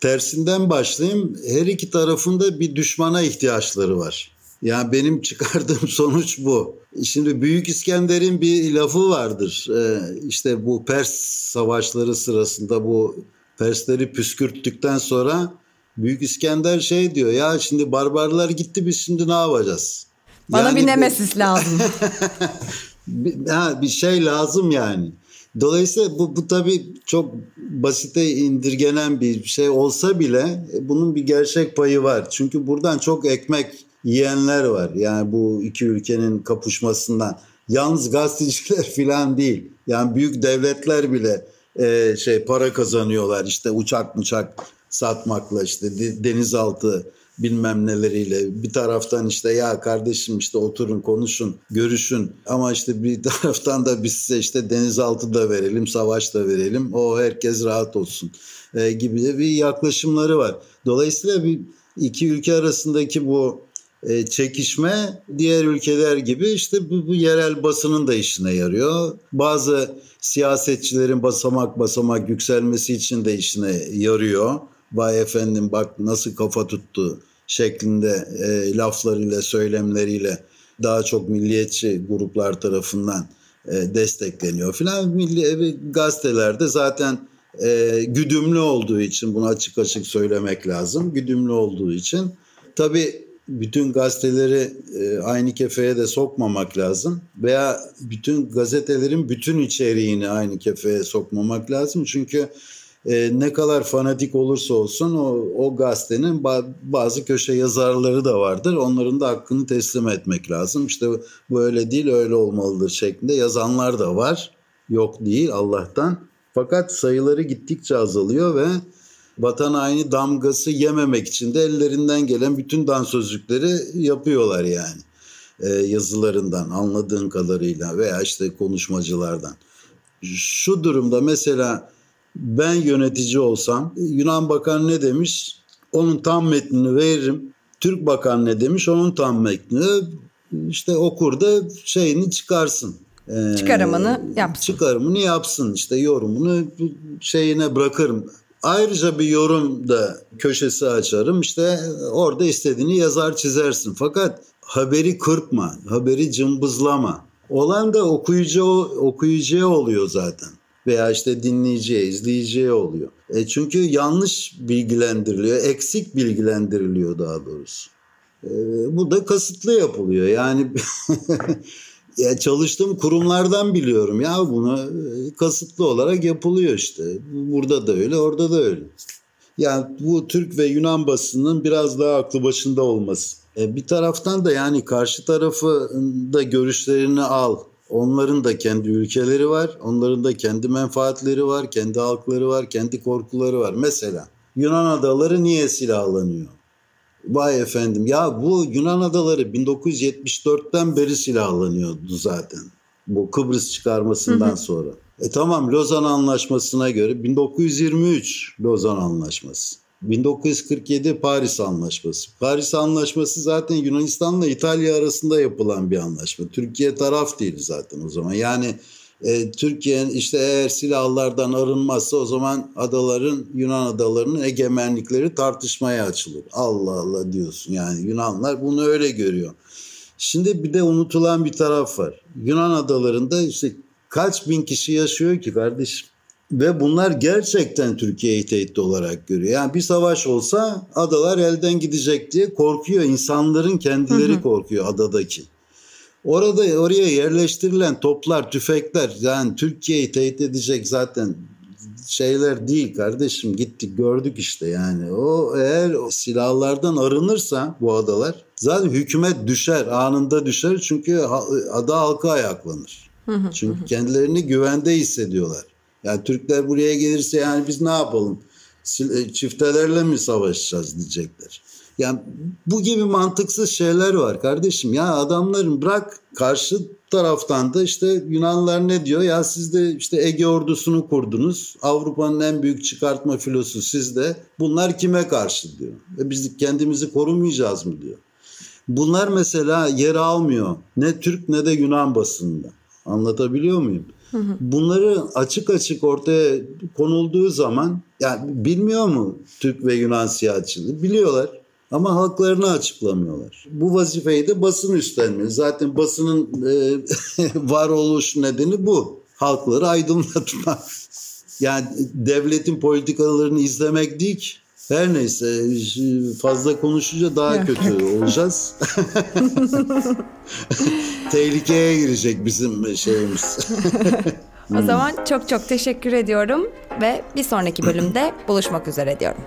tersinden başlayayım. Her iki tarafında bir düşmana ihtiyaçları var. Yani benim çıkardığım sonuç bu. Şimdi Büyük İskender'in bir lafı vardır. Ee, işte bu Pers savaşları sırasında bu Persleri püskürttükten sonra Büyük İskender şey diyor ya şimdi barbarlar gitti biz şimdi ne yapacağız? Bana yani bir nemesis lazım. ha, bir şey lazım yani. Dolayısıyla bu, bu tabii çok basite indirgenen bir şey olsa bile bunun bir gerçek payı var. Çünkü buradan çok ekmek yiyenler var. Yani bu iki ülkenin kapışmasından. Yalnız gazeteciler falan değil. Yani büyük devletler bile e, şey para kazanıyorlar. İşte uçak uçak satmakla işte denizaltı bilmem neleriyle bir taraftan işte ya kardeşim işte oturun konuşun görüşün ama işte bir taraftan da biz size işte denizaltı da verelim savaş da verelim o herkes rahat olsun e, gibi bir yaklaşımları var. Dolayısıyla bir iki ülke arasındaki bu e, çekişme diğer ülkeler gibi işte bu, bu yerel basının da işine yarıyor. Bazı siyasetçilerin basamak basamak yükselmesi için de işine yarıyor. Vay efendim bak nasıl kafa tuttu şeklinde e, laflarıyla söylemleriyle daha çok milliyetçi gruplar tarafından e, destekleniyor filan. Milli e, gazetelerde zaten e, güdümlü olduğu için bunu açık açık söylemek lazım. Güdümlü olduğu için tabii bütün gazeteleri e, aynı kefeye de sokmamak lazım veya bütün gazetelerin bütün içeriğini aynı kefeye sokmamak lazım. Çünkü e, ne kadar fanatik olursa olsun o, o gazetenin bazı köşe yazarları da vardır. Onların da hakkını teslim etmek lazım. İşte böyle değil öyle olmalıdır şeklinde yazanlar da var. Yok değil Allah'tan. Fakat sayıları gittikçe azalıyor ve vatan haini damgası yememek için de ellerinden gelen bütün dansözlükleri yapıyorlar yani. E, yazılarından anladığın kadarıyla veya işte konuşmacılardan. Şu durumda mesela ben yönetici olsam Yunan Bakan ne demiş? Onun tam metnini veririm. Türk Bakan ne demiş? Onun tam metnini işte okur da şeyini çıkarsın. Ee, çıkarımını yapsın. Çıkarımını yapsın işte yorumunu şeyine bırakırım. Ayrıca bir yorum da köşesi açarım işte orada istediğini yazar çizersin. Fakat haberi kırpma, haberi cımbızlama. Olan da okuyucu, okuyucuya oluyor zaten. Veya işte dinleyiciye, izleyiciye oluyor. E çünkü yanlış bilgilendiriliyor, eksik bilgilendiriliyor daha doğrusu. E, bu da kasıtlı yapılıyor. Yani ya çalıştığım kurumlardan biliyorum ya bunu e, kasıtlı olarak yapılıyor işte. Burada da öyle, orada da öyle. Yani bu Türk ve Yunan basının biraz daha aklı başında olması. E bir taraftan da yani karşı tarafı da görüşlerini al. Onların da kendi ülkeleri var, onların da kendi menfaatleri var, kendi halkları var, kendi korkuları var. Mesela Yunan adaları niye silahlanıyor? Vay efendim ya bu Yunan adaları 1974'ten beri silahlanıyordu zaten. Bu Kıbrıs çıkarmasından hı hı. sonra. E tamam Lozan Anlaşması'na göre 1923 Lozan Anlaşması. 1947 Paris Anlaşması. Paris Anlaşması zaten Yunanistan'la İtalya arasında yapılan bir anlaşma. Türkiye taraf değil zaten o zaman. Yani e, Türkiye'nin işte eğer silahlardan arınmazsa o zaman adaların Yunan adalarının egemenlikleri tartışmaya açılır. Allah Allah diyorsun yani Yunanlar bunu öyle görüyor. Şimdi bir de unutulan bir taraf var. Yunan adalarında işte kaç bin kişi yaşıyor ki kardeşim? Ve bunlar gerçekten Türkiye'yi tehdit olarak görüyor. Yani bir savaş olsa adalar elden gidecek diye korkuyor. İnsanların kendileri hı hı. korkuyor adadaki. Orada oraya yerleştirilen toplar, tüfekler yani Türkiye'yi tehdit edecek zaten şeyler değil kardeşim gittik gördük işte yani. O eğer o silahlardan arınırsa bu adalar zaten hükümet düşer anında düşer çünkü ada halka ayaklanır. Çünkü kendilerini güvende hissediyorlar. Yani Türkler buraya gelirse yani biz ne yapalım? Çiftelerle mi savaşacağız diyecekler. Yani bu gibi mantıksız şeyler var kardeşim. Ya adamların bırak karşı taraftan da işte Yunanlılar ne diyor? Ya siz de işte Ege ordusunu kurdunuz. Avrupa'nın en büyük çıkartma filosu sizde. Bunlar kime karşı diyor. E biz kendimizi korumayacağız mı diyor. Bunlar mesela yer almıyor. Ne Türk ne de Yunan basında. Anlatabiliyor muyum? Bunları açık açık ortaya konulduğu zaman yani bilmiyor mu Türk ve Yunan siyasetçileri? Biliyorlar. Ama halklarını açıklamıyorlar. Bu vazifeyi de basın üstlenmiyor. Zaten basının e, varoluş nedeni bu. Halkları aydınlatmak. Yani devletin politikalarını izlemek değil ki. Her neyse fazla konuşunca daha kötü olacağız. Tehlikeye girecek bizim şeyimiz. o zaman çok çok teşekkür ediyorum ve bir sonraki bölümde buluşmak üzere diyorum.